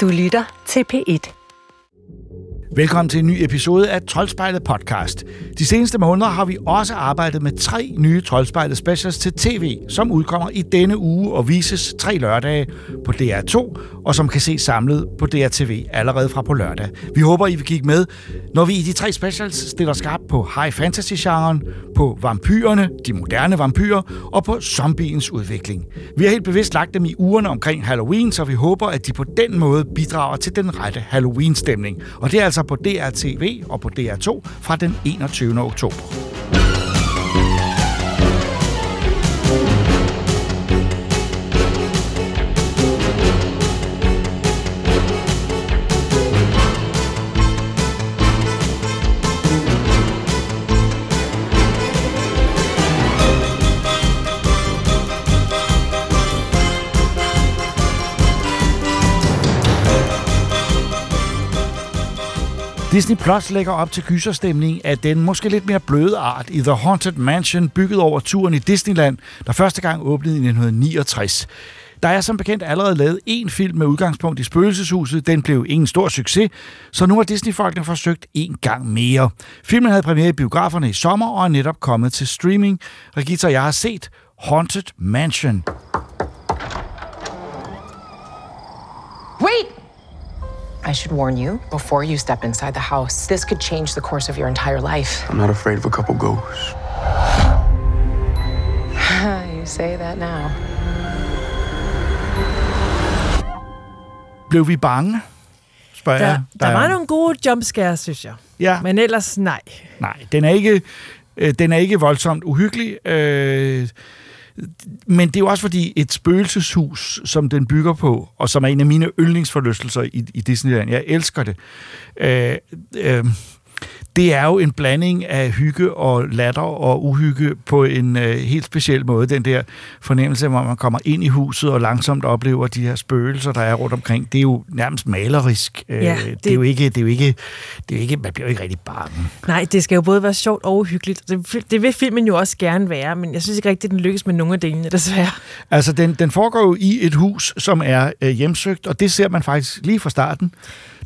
Du lytter til P1. Velkommen til en ny episode af Troldspejlet podcast. De seneste måneder har vi også arbejdet med tre nye Troldspejlet specials til tv, som udkommer i denne uge og vises tre lørdage på DR2, og som kan ses samlet på DRTV allerede fra på lørdag. Vi håber, I vil kigge med, når vi i de tre specials stiller skarpt på high fantasy-genren, på vampyrerne, de moderne vampyrer, og på zombiens udvikling. Vi har helt bevidst lagt dem i ugerne omkring Halloween, så vi håber, at de på den måde bidrager til den rette Halloween-stemning. Og det er altså på DRTV og på DR2 fra den 21. oktober. Disney Plus lægger op til gyserstemning af den måske lidt mere bløde art i The Haunted Mansion, bygget over turen i Disneyland, der første gang åbnede i 1969. Der er som bekendt allerede lavet en film med udgangspunkt i spøgelseshuset. Den blev ingen stor succes, så nu har Disney-folkene forsøgt en gang mere. Filmen havde premiere i biograferne i sommer og er netop kommet til streaming. Regita jeg har set Haunted Mansion. I should warn you before you step inside the house. This could change the course of your entire life. I'm not afraid of a couple ghosts. you say that now. Blev vi bange? Spørger Der, jeg. der var nogle gode jumpscares, synes jeg. Ja. Men ellers nej. Nej, den er ikke, øh, den er ikke voldsomt uhyggelig. Øh, men det er jo også fordi et spøgelseshus, som den bygger på, og som er en af mine yndlingsforlystelser i, i Disneyland, jeg elsker det, øh, øh, det er jo en blanding af hygge og latter og uhygge på en øh, helt speciel måde. Den der fornemmelse, hvor man kommer ind i huset og langsomt oplever de her spøgelser, der er rundt omkring. Det er jo nærmest malerisk. Øh, Ja, det... det- er jo ikke, det er jo ikke, det er jo ikke, man bliver jo ikke rigtig bange. Nej, det skal jo både være sjovt og uhyggeligt. Det, det vil filmen jo også gerne være, men jeg synes ikke rigtigt, den lykkes med nogle af delene, desværre. Altså, den, den foregår jo i et hus, som er øh, hjemsøgt, og det ser man faktisk lige fra starten.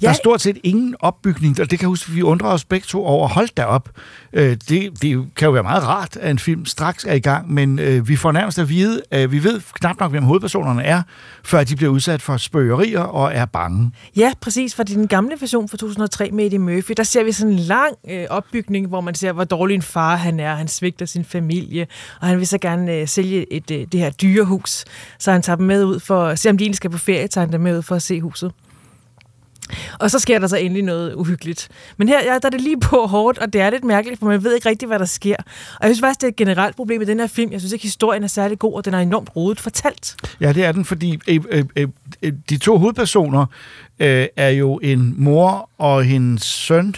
Der er Ja. stort set ingen opbygning, og det kan jeg huske, vi undrer os begge to over, hold da op. Øh, det, det kan jo være meget rart, at en film straks er i gang, men øh, vi får nærmest at vide, øh, vi ved knap nok, hvem hovedpersonerne er, før de bliver udsat for spøgerier og er bange. Ja, præcis, for den gamle version fra 2003 med Eddie Murphy, der ser vi sådan en lang øh, opbygning, hvor man ser, hvor dårlig en far han er. Han svigter sin familie, og han vil så gerne øh, sælge et, øh, det her dyrehus. Så han tager dem med ud for at se, om de egentlig skal på ferie, tager han dem med ud for at se huset. Og så sker der så endelig noget uhyggeligt. Men her ja, der er det lige på hårdt, og det er lidt mærkeligt, for man ved ikke rigtigt, hvad der sker. Og jeg synes faktisk, det er et generelt problem med den her film. Jeg synes ikke, historien er særlig god, og den er enormt rodet fortalt. Ja, det er den, fordi øh, øh, øh, øh, de to hovedpersoner øh, er jo en mor og hendes søn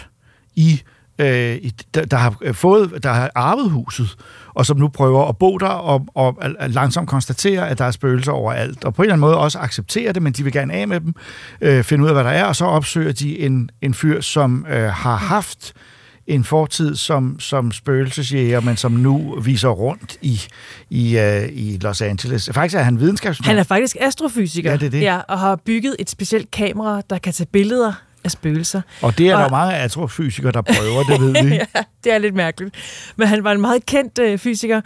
i øh, der, der har fået, der har arvet huset, og som nu prøver at bo der og, og langsomt konstatere, at der er spøgelser overalt, og på en eller anden måde også acceptere det, men de vil gerne af med dem, øh, finde ud af, hvad der er, og så opsøger de en, en fyr, som øh, har haft en fortid som, som spøgelsesjæger, men som nu viser rundt i, i, uh, i Los Angeles. Faktisk er han videnskabsmand. Han er faktisk astrofysiker. Ja, det er det. Ja, og har bygget et specielt kamera, der kan tage billeder af spøgelser. Og det er der Og- mange astrofysikere, der prøver, det ved vi. ja, det er lidt mærkeligt. Men han var en meget kendt øh, fysiker,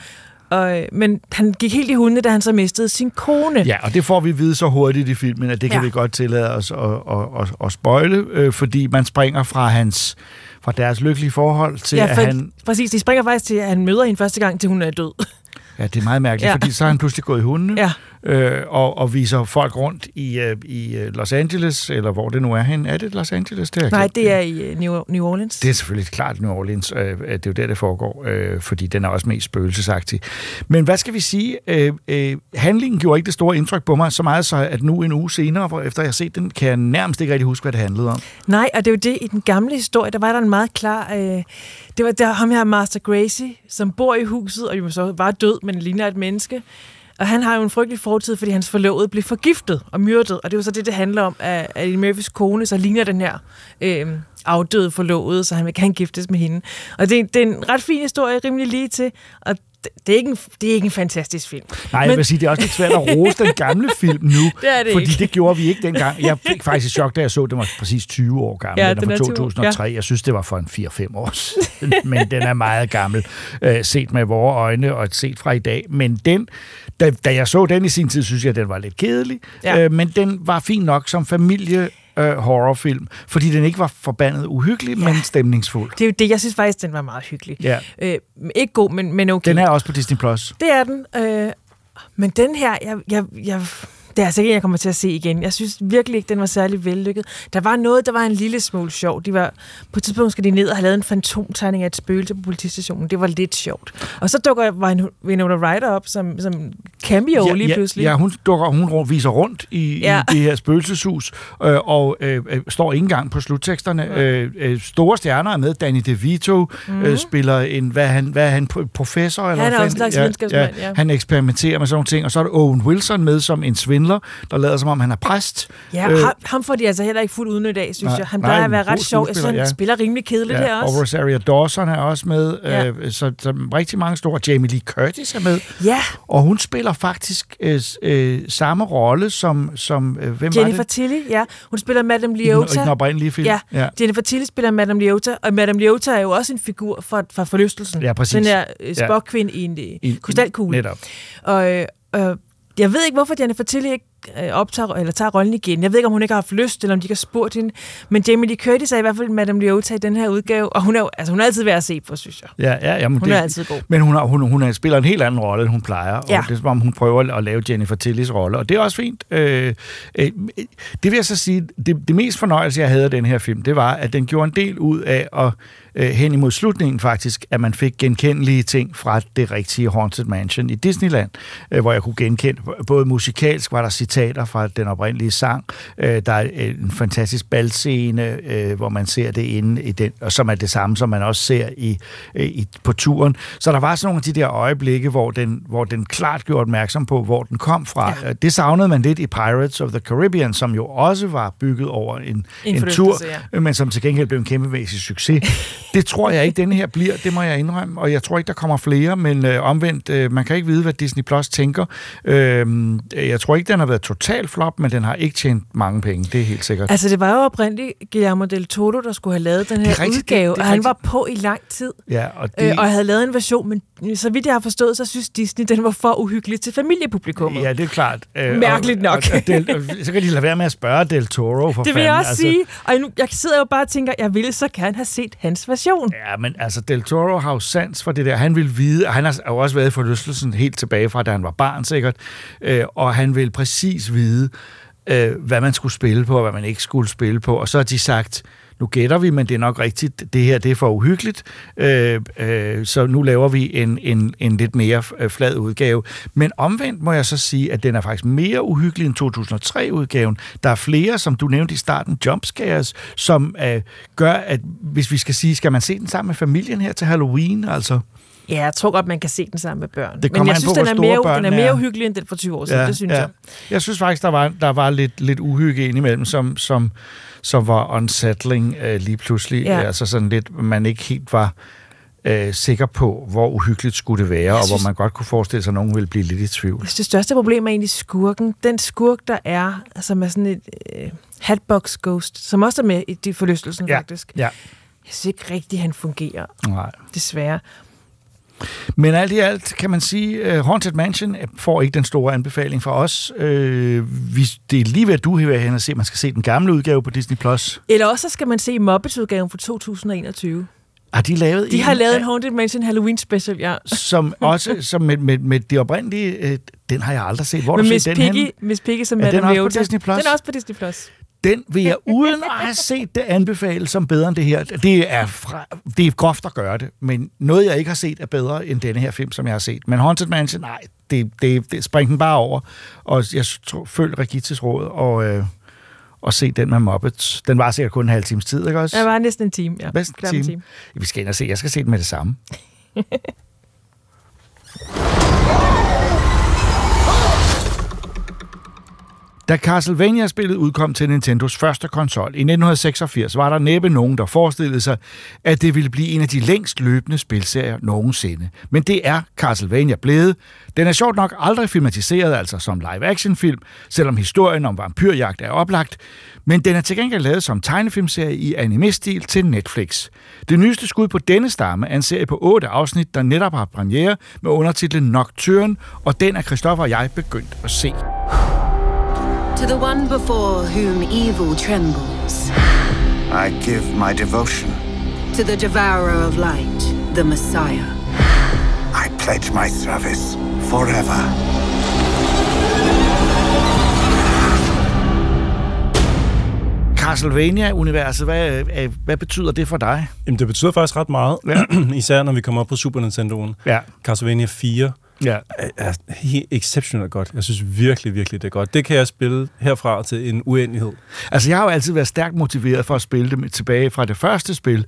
og, men han gik helt i hunde, da han så mistede sin kone. Ja, og det får vi vide så hurtigt i filmen, at det kan Ja. vi godt tillade os at, at, at, at spoile, øh, fordi man springer fra hans fra deres lykkelige forhold til, ja at for, han... præcis. De springer faktisk til, at han møder hende første gang, til hun er død. Ja, det er meget mærkeligt. Ja. fordi så er han pludselig gået i hundene Ja. Øh, og, og viser folk rundt i, øh, i øh, Los Angeles, eller hvor det nu er hen. Er det Los Angeles? Det er Nej, det er i øh, New, New Orleans. Det er selvfølgelig klart New Orleans. Øh, det er jo der, det foregår, øh, fordi den er også mest spøgelsesagtig. Men hvad skal vi sige? Øh, øh, handlingen gjorde ikke det store indtryk på mig, så meget så, at nu en uge senere, hvor efter jeg har set den, kan jeg nærmest ikke rigtig huske, hvad det handlede om. Nej, og det er jo det, i den gamle historie, der var der en meget klar... Øh, det var der ham her, Master Gracie, som bor i huset, og jo så var død, men ligner et menneske. Og han har jo en frygtelig fortid, fordi hans forlovede blev forgiftet og myrdet. Og det er jo så det, det handler om, at, at Eddie Murphys kone så ligner den her øh, afdøde forlovede, så han vil gerne giftes med hende. Og det, det er en ret fin historie, rimelig lige til, og det, er ikke en, det er ikke en fantastisk film. Nej, jeg vil sige, det er også lidt svært at rose den gamle film nu, Det er det fordi ikke. det gjorde vi ikke dengang. Jeg fik faktisk et chok, da jeg så, den var præcis 20 år gammel. Ja, den den fra er 20 år. 2003. Jeg synes, det var for en 4-5 år siden, men den er meget gammel, øh, set med vores øjne og set fra i dag. Men den, da, da jeg så den i sin tid, synes jeg, den var lidt kedelig, Ja. øh, men den var fin nok som familie øh, horrorfilm, fordi den ikke var forbandet uhyggelig, ja. men stemningsfuld. Det er jo det, jeg synes faktisk, den var meget hyggelig. Ja. Øh, ikke god, men, men okay. Den er også på Disney+. Plus. Det er den. Øh, men den her, jeg, jeg, jeg, det er altså ikke, jeg kommer til at se igen. Jeg synes virkelig ikke, den var særlig vellykket. Der var noget, der var en lille smule sjov. De var, på et tidspunkt skal de ned og have lavet en fantomtegning af et spøgelse på politistationen. Det var lidt sjovt. Og så dukker Winona Ryder op som, som cameo ja, lige ja, pludselig. Ja, hun, dukker, hun viser rundt i, ja. Ja. i det her spøgelseshus, øh, og øh, øh, står ikke engang på slutteksterne. Mhm. Øh, øh, store stjerner er med. Danny DeVito mm. øh, spiller en, hvad han, hvad han, pro- professor? Eller Han er også en slags videnskabsmand, ja. Han eksperimenterer med sådan nogle ting, og så er der Owen Wilson med som en svindler, der lader som om han er præst. Ja, Øh, ham, ham får de altså heller ikke fuldt udnyttet af, synes Nej, jeg. Han nej, plejer at en være ret sjov. Jeg synes, han ja. spiller rimelig kedeligt her og også. Rosario Dawson er også med, Ja. øh, så, så rigtig mange store. Jamie Lee Curtis er med, Ja, og hun spiller faktisk øh, øh, samme rolle som, som øh, hvem var Jennifer det? Tilly, ja. Hun spiller Madame I den, i Leota. den oprindelige film. Ja, ja. ja. Jennifer Tilly spiller Madame Leota, og Madame Leota er jo også en figur fra, fra forlystelsen. Ja, præcis. Den her øh, Ja. spokkvinde i en I- I, krystalkugle. Netop. Og øh, øh, jeg ved ikke, hvorfor Jennifer Tilly ikke optager, eller tager rollen igen. Jeg ved ikke, om hun ikke har haft lyst, eller om de ikke har spurgt hende. Men Jamie Lee Curtis er i hvert fald Madame Leota i den her udgave, og hun er, jo- altså, hun er altid værd at se på, synes jeg. Ja, ja, jamen, Hun det, er altid god. Men hun, har, hun, hun er- spiller en helt anden rolle, end hun plejer. Og Ja. det er som om, hun prøver at lave Jennifer Tillys rolle. Og det er også fint. Øh, øh, det vil jeg så sige, det, det mest fornøjelse, jeg havde af den her film, det var, at den gjorde en del ud af at øh, hen imod slutningen faktisk, at man fik genkendelige ting fra det rigtige Haunted Mansion i Disneyland, øh, hvor jeg kunne genkende, både musikalsk var der citater fra den oprindelige sang, øh, der er en fantastisk balscene, øh, hvor man ser det inde i den, og som er det samme, som man også ser i, øh, i, på turen. Så der var sådan nogle af de der øjeblikke, hvor den, hvor den klart gjorde opmærksom på, hvor den kom fra. Ja. Det savnede man lidt i Pirates of the Caribbean, som jo også var bygget over en, En tur, ja. men som til gengæld blev en kæmpemæssig succes. Det tror jeg ikke, denne her bliver, det må jeg indrømme, og jeg tror ikke, der kommer flere, men øh, omvendt, øh, man kan ikke vide, hvad Disney Plus tænker. Øh, jeg tror ikke, den har været total flop, men den har ikke tjent mange penge, det er helt sikkert. Altså, det var jo oprindeligt Guillermo del Toro, der skulle have lavet den her er rigtigt, udgave, det- det og han var på i lang tid. Ja, og Det... det, Øh, og havde lavet en version, men så vidt jeg har forstået, så synes Disney, den var for uhyggelig til familiepublikummet. Ja, det er klart. Øh, Mærkeligt og, nok. Og, og del, og, så kan de lade være med at spørge Del Toro, for det vil jeg fanden. også altså... sige. Og nu, jeg sidder jo bare og tænker, jeg ville så gerne have set hans version. Ja, men altså, Del Toro har jo sans for det der. Han vil vide, og han har jo også været i forlystelsen helt tilbage fra, da han var barn sikkert, øh, og han vil præcis vide, øh, hvad man skulle spille på, og hvad man ikke skulle spille på. Og så har de sagt, nu gætter vi, men det er nok rigtigt, det her det er for uhyggeligt, øh, øh, så nu laver vi en, en, en lidt mere øh, flad udgave. Men omvendt må jeg så sige, at den er faktisk mere uhyggelig end 2003-udgaven. Der er flere, som du nævnte i starten, jumpscares, som øh, gør, at hvis vi skal sige, skal man se den sammen med familien her til Halloween, altså? Ja, jeg tror godt, man kan se den sammen med børn. Det Men jeg synes, på, den er, mere, den børnene er mere er. uhyggelig end den for 20 år siden, det synes jeg. Jeg synes faktisk, der var, der var lidt, lidt uhygge indimellem, som, som, som var unsettling øh, lige pludselig. Ja. Altså sådan lidt, man ikke helt var øh, sikker på, hvor uhyggeligt skulle det være, og synes- hvor man godt kunne forestille sig, at nogen ville blive lidt i tvivl. Jeg synes, det største problem er egentlig skurken. Den skurk, der er, som er sådan et øh, hatbox ghost, som også er med i forlystelsen Ja, faktisk. ja. Jeg synes ikke rigtigt, han fungerer, Nej. desværre. Men alt i alt kan man sige, uh, Haunted Mansion får ikke den store anbefaling fra os. Uh, vi, det er lige ved, at du vil hen og se, man skal se den gamle udgave på Disney+. Plus. Eller også så skal man se Muppets-udgaven fra 2021. Har de lavet De en har lavet en Haunted Mansion Halloween special, ja. som også som med, med, med det oprindelige, øh, den har jeg aldrig set. Hvor Med du Miss set den Piggy, henne? Miss Piggy som Er den Madame også på. Disney+? Den er også på Disney+. Plus. Den vil jeg uden at have set det anbefale som bedre end det her. Det er, fra, det er groft at gøre det, men noget, jeg ikke har set, er bedre end denne her film, som jeg har set. Men Haunted Mansion, nej, det, det, det spring den bare over. Og jeg tror, følg Regittes råd og, øh, og se den med Muppets. Den var sikkert kun en halv times tid, ikke også? Der var næsten en time, ja. Bedst en en time. Vi skal ind og se. Jeg skal se den med det samme. Da Castlevania-spillet udkom til Nintendos første konsol i 1986, var der næppe nogen, der forestillede sig, at det ville blive en af de længst løbende spilserier nogensinde. Men det er Castlevania blevet. Den er sjovt nok aldrig filmatiseret, altså som live-action-film, selvom historien om vampyrjagt er oplagt, men den er til gengæld lavet som tegnefilmserie i anime-stil til Netflix. Det nyeste skud på denne stamme er en serie på otte afsnit, der netop har premiere med undertitlen Nocturne, og den er Christoffer og jeg begyndt at se. To the one before whom evil trembles, I give my devotion. to the devourer of light, the Messiah. I pledge my service forever. Castlevania-universet, hvad, øh, hvad betyder det for dig? Jamen, det betyder faktisk ret meget, Ja. især når vi kommer op på Super Nintendoen. Ja. Castlevania 4 Ja. er, er helt exceptionelt godt. Jeg synes virkelig, virkelig, det er godt. Det kan jeg spille herfra til en uendelighed. Altså, jeg har jo altid været stærkt motiveret for at spille det tilbage fra det første spil,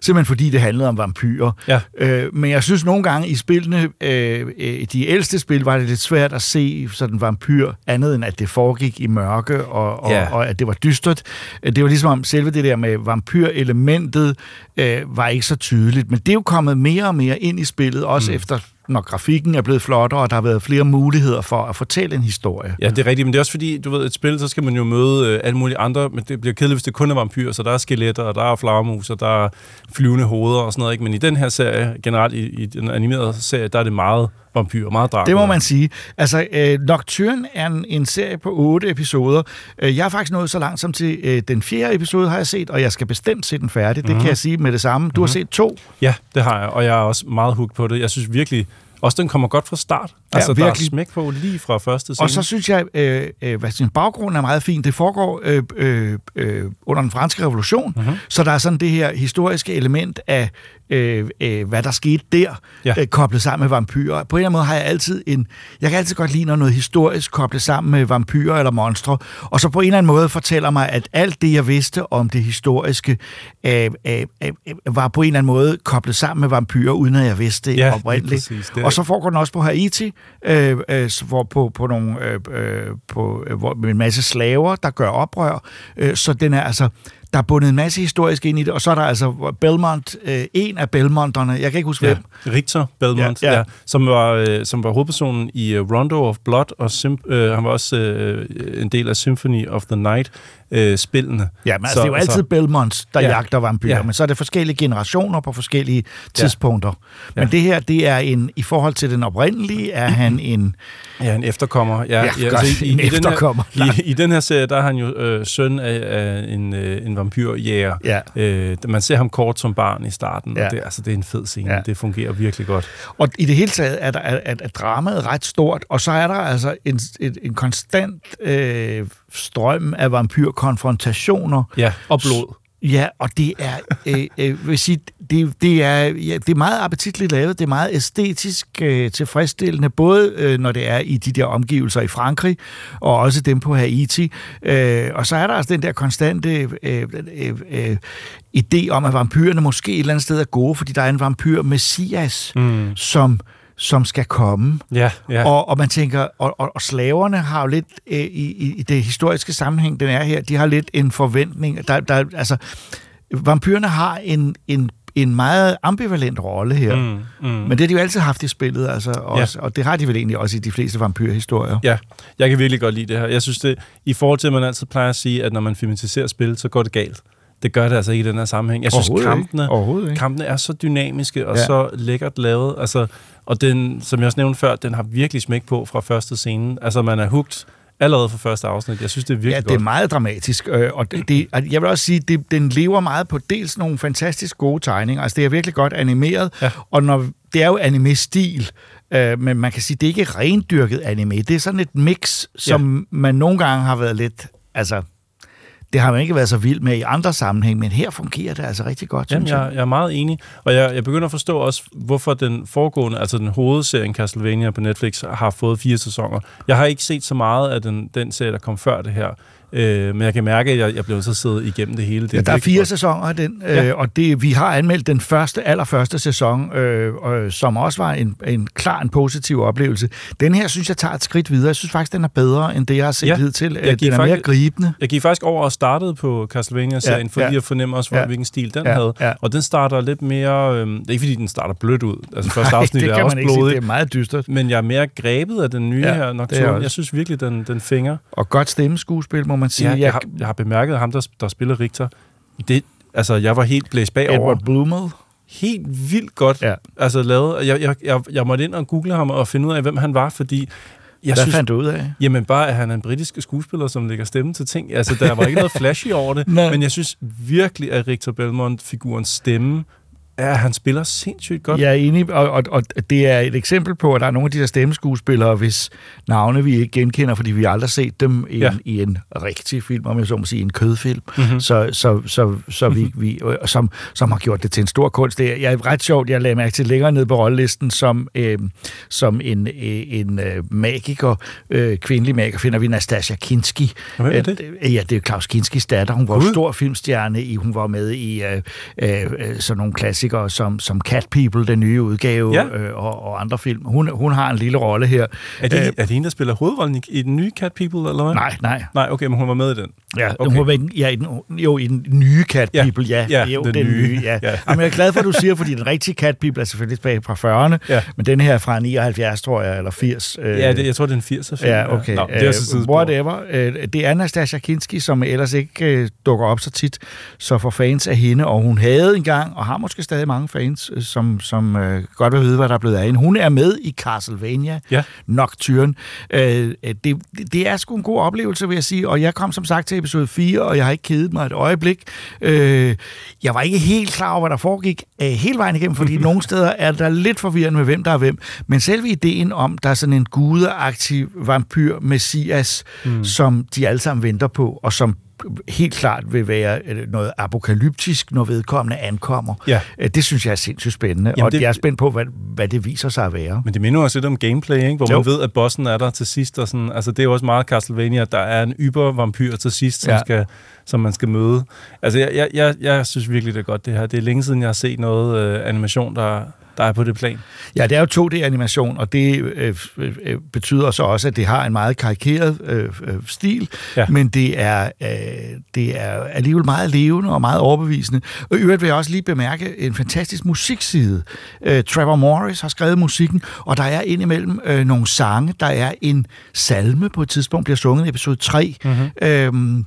simpelthen fordi det handlede om vampyrer. Ja. Øh, men jeg synes nogle gange i spillene, øh, øh, de ældste spil, var det lidt svært at se sådan en vampyr, andet end at det foregik i mørke, og, og, Ja. og at det var dystert. Det var ligesom om selve det der med vampyrelementet øh, var ikke så tydeligt, men det er jo kommet mere og mere ind i spillet, også mm. efter når grafikken er blevet flottere, og der har været flere muligheder for at fortælle en historie. Ja, det er rigtigt, men det er også fordi, du ved, et spil, så skal man jo møde øh, alle mulige andre, men det bliver kedeligt, hvis det kun er vampyrer, så der er skeletter, og der er flagermus, og der er flyvende hoveder og sådan noget, ikke? Men i den her serie, generelt i, i den animerede serie, der er det meget vampyrer, meget Dracula. Det må man sige. Altså, øh, Nocturne er en, en serie på otte episoder. Øh, Jeg har faktisk nået så langt som til øh, den fjerde episode, har jeg set, og jeg skal bestemt se den færdig. Det Mhm. kan jeg sige med det samme. Du har set to. Ja, det har jeg, og jeg er også meget hooked på det. Jeg synes virkelig, også den kommer godt fra start. Ja, altså, der er virkelig. smæk på lige fra første scene. Og så synes jeg, øh, øh, hvad sin baggrund er meget fin. Det foregår øh, øh, øh, under den franske revolution, Mhm. mm-hmm. så der er sådan det her historiske element af, øh, øh, hvad der skete der, Ja. ja. øh, koblet sammen med vampyrer. På en eller anden måde har jeg altid en... Jeg kan altid godt lide, når noget historisk koblet sammen med vampyrer eller monstre, og så på en eller anden måde fortæller mig, at alt det, jeg vidste om det historiske, øh, øh, øh, var på en eller anden måde koblet sammen med vampyrer, uden at jeg vidste det Ja, oprindeligt. præcis. Det er- Og så foregår den også på Haiti, øh, øh, hvor på, på, nogle, øh, øh, på øh, hvor, med en masse slaver, der gør oprør. Øh, så den er altså, der er bundet en masse historisk ind i det, og så er der altså Belmont, øh, en af Belmonterne, jeg kan ikke huske Ja, hvem. Richter Belmont, Ja, ja, ja. som, var, øh, som var hovedpersonen i uh, Rondo of Blood, og Sym- øh, han var også øh, en del af Symphony of the Night øh, spillene. Ja, men altså, det er jo altid Belmonts, der Ja. ja. jagter vampyrer, Ja. ja. men så er det forskellige generationer på forskellige tidspunkter. Ja. Men Ja. det her, det er en, i forhold til den oprindelige, er han en, Ja, en efterkommer. Ja, Ja, godt. En efterkommer. Den her, i, I den her serie, der er han jo øh, søn af, af en, øh, en vampyrjæger. Ja. Øh, man ser ham kort som barn i starten, Ja. og det, altså, det er en fed scene. Ja. Ja. Det fungerer virkelig godt. Og i det hele taget er, der, er, er, er dramaet ret stort, og så er der altså en, en, en konstant øh, strøm af vampyrkonfrontationer. Ja, og blod. Ja, og det er, øh, øh, vil sige, det, det, er, ja, det er meget appetitligt lavet, det er meget æstetisk øh, tilfredsstillende, både øh, når det er i de der omgivelser i Frankrig, og også dem på Haiti. Øh, og så er der altså den der konstante øh, øh, øh, idé om, at vampyrerne måske et eller andet sted er gode, fordi der er en vampyr messias, mm. som som skal komme. Ja, ja. Og, og man tænker, og, og, og slaverne har jo lidt, øh, i, i, i det historiske sammenhæng, den er her, de har lidt en forventning. Der, der, altså, vampyrerne har en, en, en meget ambivalent rolle her. Mm, mm. Men det har de jo altid haft i spillet, altså, også, og det har de vel egentlig også i de fleste vampyrhistorier. Ja, jeg kan virkelig godt lide det her. Jeg synes, det i forhold til, at man altid plejer at sige, at når man filmatiserer spil, så går det galt. Det gør det altså ikke i den her sammenhæng. Jeg synes, ikke. kampene, Overhovedet ikke. kampene er så dynamiske og Ja. ja. så lækkert lavet. Altså, og den, som jeg også nævnte før, den har virkelig smæk på fra første scene. Altså, man er hugt allerede fra første afsnit. Jeg synes, det er virkelig Ja, godt. det er meget dramatisk, øh, og det, det, jeg vil også sige, det, den lever meget på dels nogle fantastisk gode tegninger, altså det er virkelig godt animeret, Ja. og når, det er jo anime-stil, øh, men man kan sige, det er ikke rendyrket anime, det er sådan et mix, som man nogle gange har været lidt, altså, Det har man ikke været så vild med i andre sammenhæng, men her fungerer det altså rigtig godt, Jamen, synes jeg, jeg er meget enig, og jeg, jeg begynder at forstå også, hvorfor den foregående, altså den hovedserien Castlevania på Netflix, har fået fire sæsoner. Jeg har ikke set så meget af den, den serie, der kom før det her, øh, men jeg kan mærke, at jeg, jeg blev så siddet igennem det hele. Det Ja, der er fire godt. sæsoner af den, Ja. øh, og det, vi har anmeldt den første, allerførste sæson, øh, øh, som også var en, en klar en positiv oplevelse. Den her synes jeg tager et skridt videre. Jeg synes faktisk, den er bedre, end det, jeg har set Ja. hidtil. Jeg Øh, Den er mere faktisk- gribende. Jeg gik faktisk over og startede på Castlevania-serien, Ja, ja, for ja. lige at fornemme også, hvor, Ja. ja. hvilken stil den Ja, havde. ja. Og den starter lidt mere... Øh, det er ikke, fordi den starter blødt ud. Altså, første Nej, afsnit det er kan også man ikke sige. blodigt. Det er meget dystert. Men jeg er mere grebet af den nye Ja, ja, her er Nocturne. jeg. Jeg synes virkelig, den, den finger. Og godt stemmeskuespil, må man sige. Ja, jeg, har, jeg har bemærket ham, der, der spiller Richter. Det, altså, jeg var helt blæst bagover. Edward Blumel. Helt vildt godt Ja. altså, lavet. Jeg, jeg, jeg, jeg måtte ind og google ham og finde ud af, hvem han var, fordi jeg Hvad synes, fandt du ud af? Jamen bare, at han er en britisk skuespiller, som lægger stemme til ting. Altså, der var ikke noget flashy over det, men jeg synes virkelig, at Richter Belmont-figurens stemme, at han spiller sindssygt godt. Jeg er enig, og, og, og det er et eksempel på, at der er nogle af de der stemmeskuespillere, hvis navne vi ikke genkender, fordi vi aldrig har set dem i, ja. Ja. en, i en rigtig film, om jeg så må sige, en kødfilm, Mhm. mm-hmm. så, så, så, så vi, vi øh, som, som har gjort det til en stor kunst. Det er, jeg er ret sjovt, jeg lagde mærke til længere ned på rollelisten, som, øh, som en, øh, en øh, magiker, øh, kvindelig magiker, finder vi Nastasia Kinski. Hvem er det? Øh, Ja, det er Claus Kinskis datter. Hun var jo stor filmstjerne. I, hun var med i øh, øh, øh, sådan nogle klassikere som, som Cat People, den nye udgave, Ja. øh, og, og andre film. Hun, hun har en lille rolle her. Er det, Øh, er det hende, der spiller hovedrollen i, i den nye Cat People, eller hvad? Nej, nej. Nej, okay, men hun var med i den. Ja, okay. Hun var med, i den- ja, i den, jo, i den nye Cat Ja. People, ja. Ja, jo, den den nye. nye. ja. Ja. Jamen, jeg er glad for, at du siger, fordi den rigtige Cat People er selvfølgelig tilbage fra 40'erne, Ja. men den her er fra 79, tror jeg, eller 80. øh, Ja, det, jeg tror, det er en 80'er film. Ja, okay. Nå, det er så Øh. Whatever. Øh, Det er Nastasia Kinski, som ellers ikke øh, dukker op så tit, så for fans af hende, og hun havde engang, og har måske stadig mange fans, øh, som, som øh, godt vil vide, hvad der er blevet af hende. Hun er med i Castlevania Ja. Nocturne. Øh, det, det er sgu en god oplevelse, vil jeg sige, og jeg kom som sagt til episode 4, og jeg har ikke kedet mig et øjeblik. Øh, jeg var ikke helt klar over, hvad der foregik øh, hele vejen igennem, fordi nogle steder er der lidt forvirrende med, hvem der er hvem. Men selve ideen om, der er sådan en gudeaktiv vampyr, messias, mm. som de alle sammen venter på, og som helt klart vil være øh, noget apokalyptisk, når vedkommende ankommer. Ja. Øh, Det synes jeg er sindssygt spændende, Jamen, og det- jeg er spændt på, hvad, hvad det viser sig at være. Men det minder også lidt om gameplay, ikke? hvor Jo. man ved, at bossen er der til sidst. Og sådan, altså, det er jo også meget Castlevania, at der er en yber-vampyr til sidst, som, ja. skal, som man skal møde. Altså, jeg, jeg, jeg, jeg synes virkelig, det er godt, det her. Det er længe siden, jeg har set noget øh, animation, der, der er på det plan. Ja, det er jo 2D-animation, og det øh, øh, betyder så også, at det har en meget karikeret øh, øh, stil, ja. Ja. men det er, øh, det er alligevel meget levende og meget overbevisende. Og i øvrigt vil jeg også lige bemærke en fantastisk musikside. Øh, Trevor Morris har skrevet musikken, og der er indimellem øh, nogle sange. Der er en salme på et tidspunkt, bliver sunget i episode 3, mm-hmm. øh,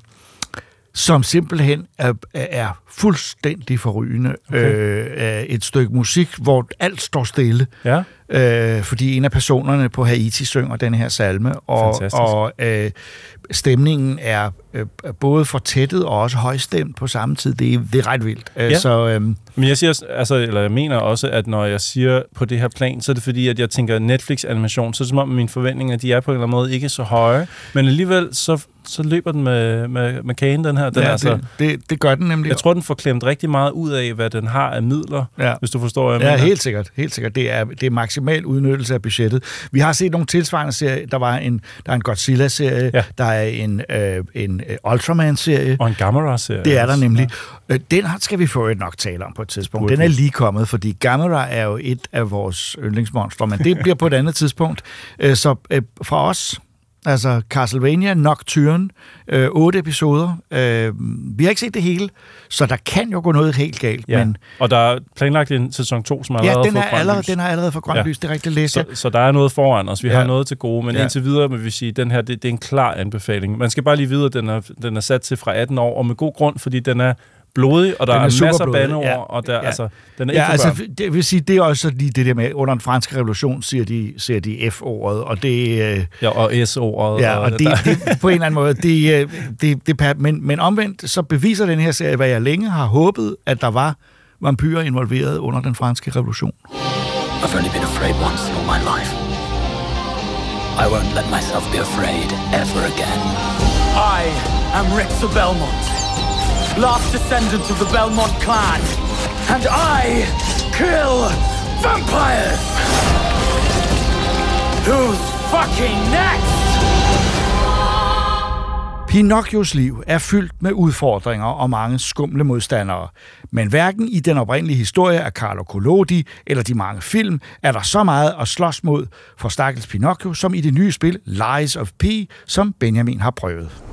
som simpelthen er, er fuldstændig forrygende. Okay. Øh, et stykke musik, hvor alt står stille, Ja. øh, fordi en af personerne på Haiti synger den her salme, og, Fantastisk. og øh, stemningen er øh, både fortættet og også højstemt på samme tid. Det er, det er ret vildt. Øh, Ja. Så øh, Men jeg siger, altså, eller jeg mener også, at når jeg siger på det her plan, så er det fordi, at jeg tænker Netflix-animation, så er det som om, at mine forventninger, de er på en eller anden måde ikke så høje. Men alligevel, så, så løber den med, med, med kagen, den her. Den ja, er altså, det, det, det gør den nemlig. jeg tror, den får klemt rigtig meget ud af, hvad den har af midler, Ja. hvis du forstår, hvad jeg Ja, mener. helt sikkert. Helt sikkert. Det er, det er maksimal udnyttelse af budgettet. Vi har set nogle tilsvarende serier. Der, var en, der er en Godzilla-serie, Ja. der er en, øh, en øh, Ultraman-serie. Og en Gamera-serie. Det er der nemlig. Øh, Den skal vi få et nok tale om på et tidspunkt. Burde Den er lige kommet, fordi Gamera er jo et af vores yndlingsmonstre, men det bliver på et andet tidspunkt. Øh, Så øh, fra os, altså Castlevania Nocturne, øh, otte episoder. Øh, vi har ikke set det hele, så der kan jo gå noget helt galt, Ja. men Og der er planlagt en sæson 2, som ja, allerede den, har er fået allerede, den har allerede fået grønt Ja. lys, det er rigtigt læst. Så, så der er noget foran os. Vi Ja. ja. har noget til gode, men Ja. ja. indtil videre vil vi sige, at den her, det, det er en klar anbefaling. Man skal bare lige vide, at den er, den er sat til fra 18 år, og med god grund, fordi den er blodig, og der Den er er, super masser af bandeord, ja. og der, Ja. altså, den er ikke Ja, for altså, børn. det vil sige, det er også lige det der med, under den franske revolution siger de, siger de F-ordet, og det... Øh, Ja, og S-ordet. Ja, og det, det, på en eller anden måde, det, øh, det, det, men, men omvendt, så beviser den her serie, hvad jeg længe har håbet, at der var vampyrer involveret under den franske revolution. I've only been afraid once in all my life. I won't let myself be afraid ever again. I am Richter Belmont, last descendant of the Belmont clan, and I kill vampires! Who's fucking next? Pinocchios liv er fyldt med udfordringer og mange skumle modstandere. Men hverken i den oprindelige historie af Carlo Collodi eller de mange film er der så meget at slås mod for stakkels Pinocchio, som i det nye spil Lies of P, som Benjamin har prøvet.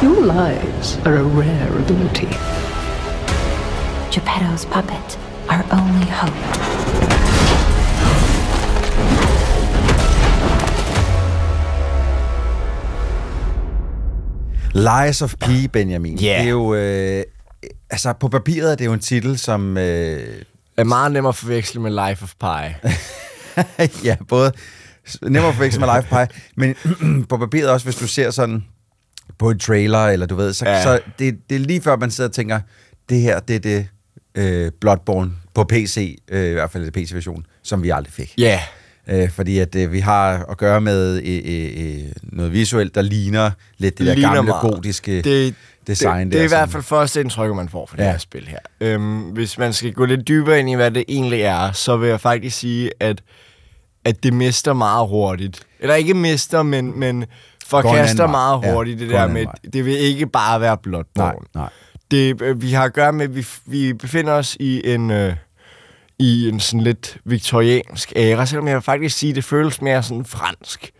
Your lies are a rare ability. Geppetto's puppet, our only hope. Lies of P, Benjamin. Ja. Det er jo... Øh, altså, på papiret er det jo en titel, som... Øh, er meget nemmere at forveksle med Life of Pi. ja, både nemmere at forveksle med Life of Pi, men på papiret også, hvis du ser sådan på en trailer, eller du ved, så, Ja. så det, det er lige før, man sidder og tænker, det her, det er det øh, Bloodborne på PC, øh, i hvert fald det PC-version, som vi aldrig fik. Ja. Øh, fordi at øh, vi har at gøre med øh, øh, øh, noget visuelt, der ligner lidt det der Ligner gamle meget. gotiske det, design. Det, det er i der, hvert fald første indtryk, man får fra ja. det her spil her. Øhm, hvis man skal gå lidt dybere ind i, hvad det egentlig er, så vil jeg faktisk sige, at, at det mister meget hurtigt. Eller ikke mister, men, men forkaster meget Ja, hurtigt det går en der med, det vil ikke bare være Bloodborne. Nej, nej. Det, øh, vi har at gøre med, at vi, vi befinder os i en, øh, i en sådan lidt viktoriansk æra, selvom jeg vil faktisk sige, at det føles mere sådan fransk.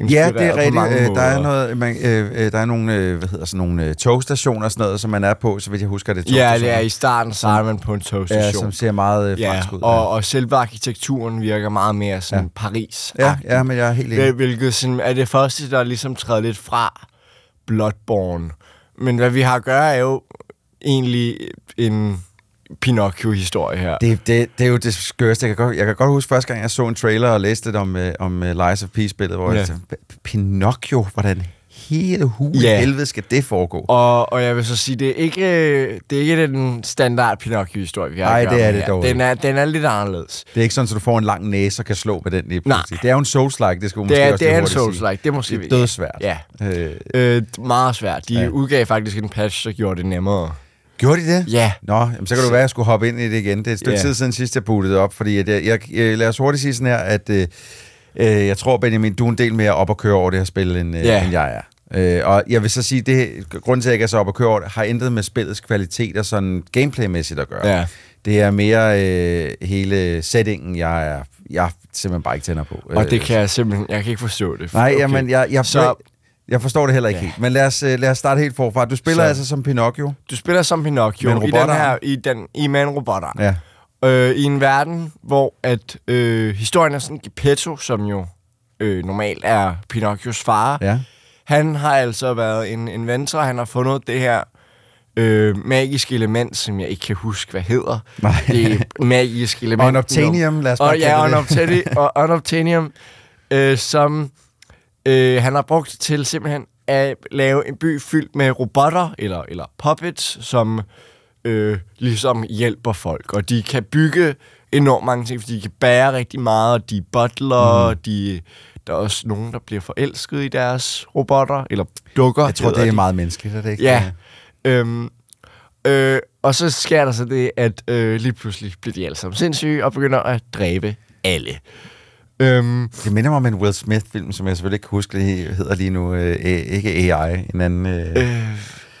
Ja, det er rigtigt. Øh, Der er, noget, man, øh, øh, der er nogle, øh, hvad hedder sådan nogle øh, togstationer og sådan noget, som man er på, så vidt jeg husker det. er Ja, det er i starten, så er man på en togstation. Ja, som ser meget øh, Ja, fransk ud. og, og selve arkitekturen virker meget mere sådan ja. Paris. Ja, ja, men jeg er helt enig. Hvil- Hvilket sådan, er det første, der ligesom træder lidt fra Bloodborne. Men hvad vi har at gøre, er jo egentlig en Pinocchio-historie her. Det, det, det er jo det skørste. Jeg kan, godt, jeg kan godt huske første gang, jeg så en trailer og læste det om, øh, om uh, Lies of P-spillet, hvor Ja. jeg tænkte, "P- Pinocchio, hvordan hele hul Ja. helvede skal det foregå? Og, og jeg vil så sige, det er ikke, det er ikke den standard Pinocchio-historie, vi har Nej, det er det dog Den er, den er lidt anderledes. Det er ikke sådan, at du får en lang næse og kan slå med den lige Nej. Det er jo en Souls-like, det skal vi Det måske er, også det er en hurtigt sige. Souls-like, det må sige. Det er dødsvært. Ja. Øh, Øh, meget svært. De ja. udgav faktisk en patch, der gjorde det nemmere. Gjorde de det? Ja. Nå, jamen, så kan du være, at jeg skulle hoppe ind i det igen. Det er et stykke Ja. tid siden sidst, jeg bootede op, fordi at jeg, jeg, jeg, lad os hurtigt sige sådan her, at øh, øh, jeg tror, Benjamin, du er en del mere op at køre over det her spil, end, øh, Ja. end jeg er. Øh, og jeg vil så sige, det grunden til, at jeg ikke er så op at køre over det, har intet med spillets kvalitet og sådan gameplaymæssigt at gøre. Ja. Det er mere øh, hele settingen, jeg er jeg simpelthen bare ikke tænder på. Og det Øh, kan jeg simpelthen, jeg kan ikke forstå det. Nej, okay. jamen, jeg, jeg, så, jeg forstår det heller ikke Ja. helt. Men lad os, øh, lad os starte helt forfra. Du spiller Så- så. altså som Pinocchio. Du spiller som Pinocchio i den her, i, den, i med en robotarm. Ja. Øh, I en verden, hvor at øh, historien er sådan, Geppetto, som jo øh, normalt er Pinocchios far, Ja. han har altså været en inventor, han har fundet det her øh, magiske element, som jeg ikke kan huske, hvad hedder. Nej. Det magiske element. Unobtainium, lad os bare og, ja, unobtainium, og unobtainium øh, som øh, han har brugt til simpelthen at lave en by fyldt med robotter, eller, eller puppets, som øh, ligesom hjælper folk. Og de kan bygge enormt mange ting, fordi de kan bære rigtig meget, og de er butler, mm. de, der er også nogen, der bliver forelsket i deres robotter, eller dukker. Jeg tror, det er de. meget menneskeligt, er det ikke? Ja. Øhm, øh, og så sker der så det, at øh, lige pludselig bliver de alle sammen sindssyge og begynder at dræbe alle. Øhm, Det minder mig om en Will Smith-film, som jeg selvfølgelig ikke kan huske, det hedder lige nu. Øh, ikke AI, en anden... Øh,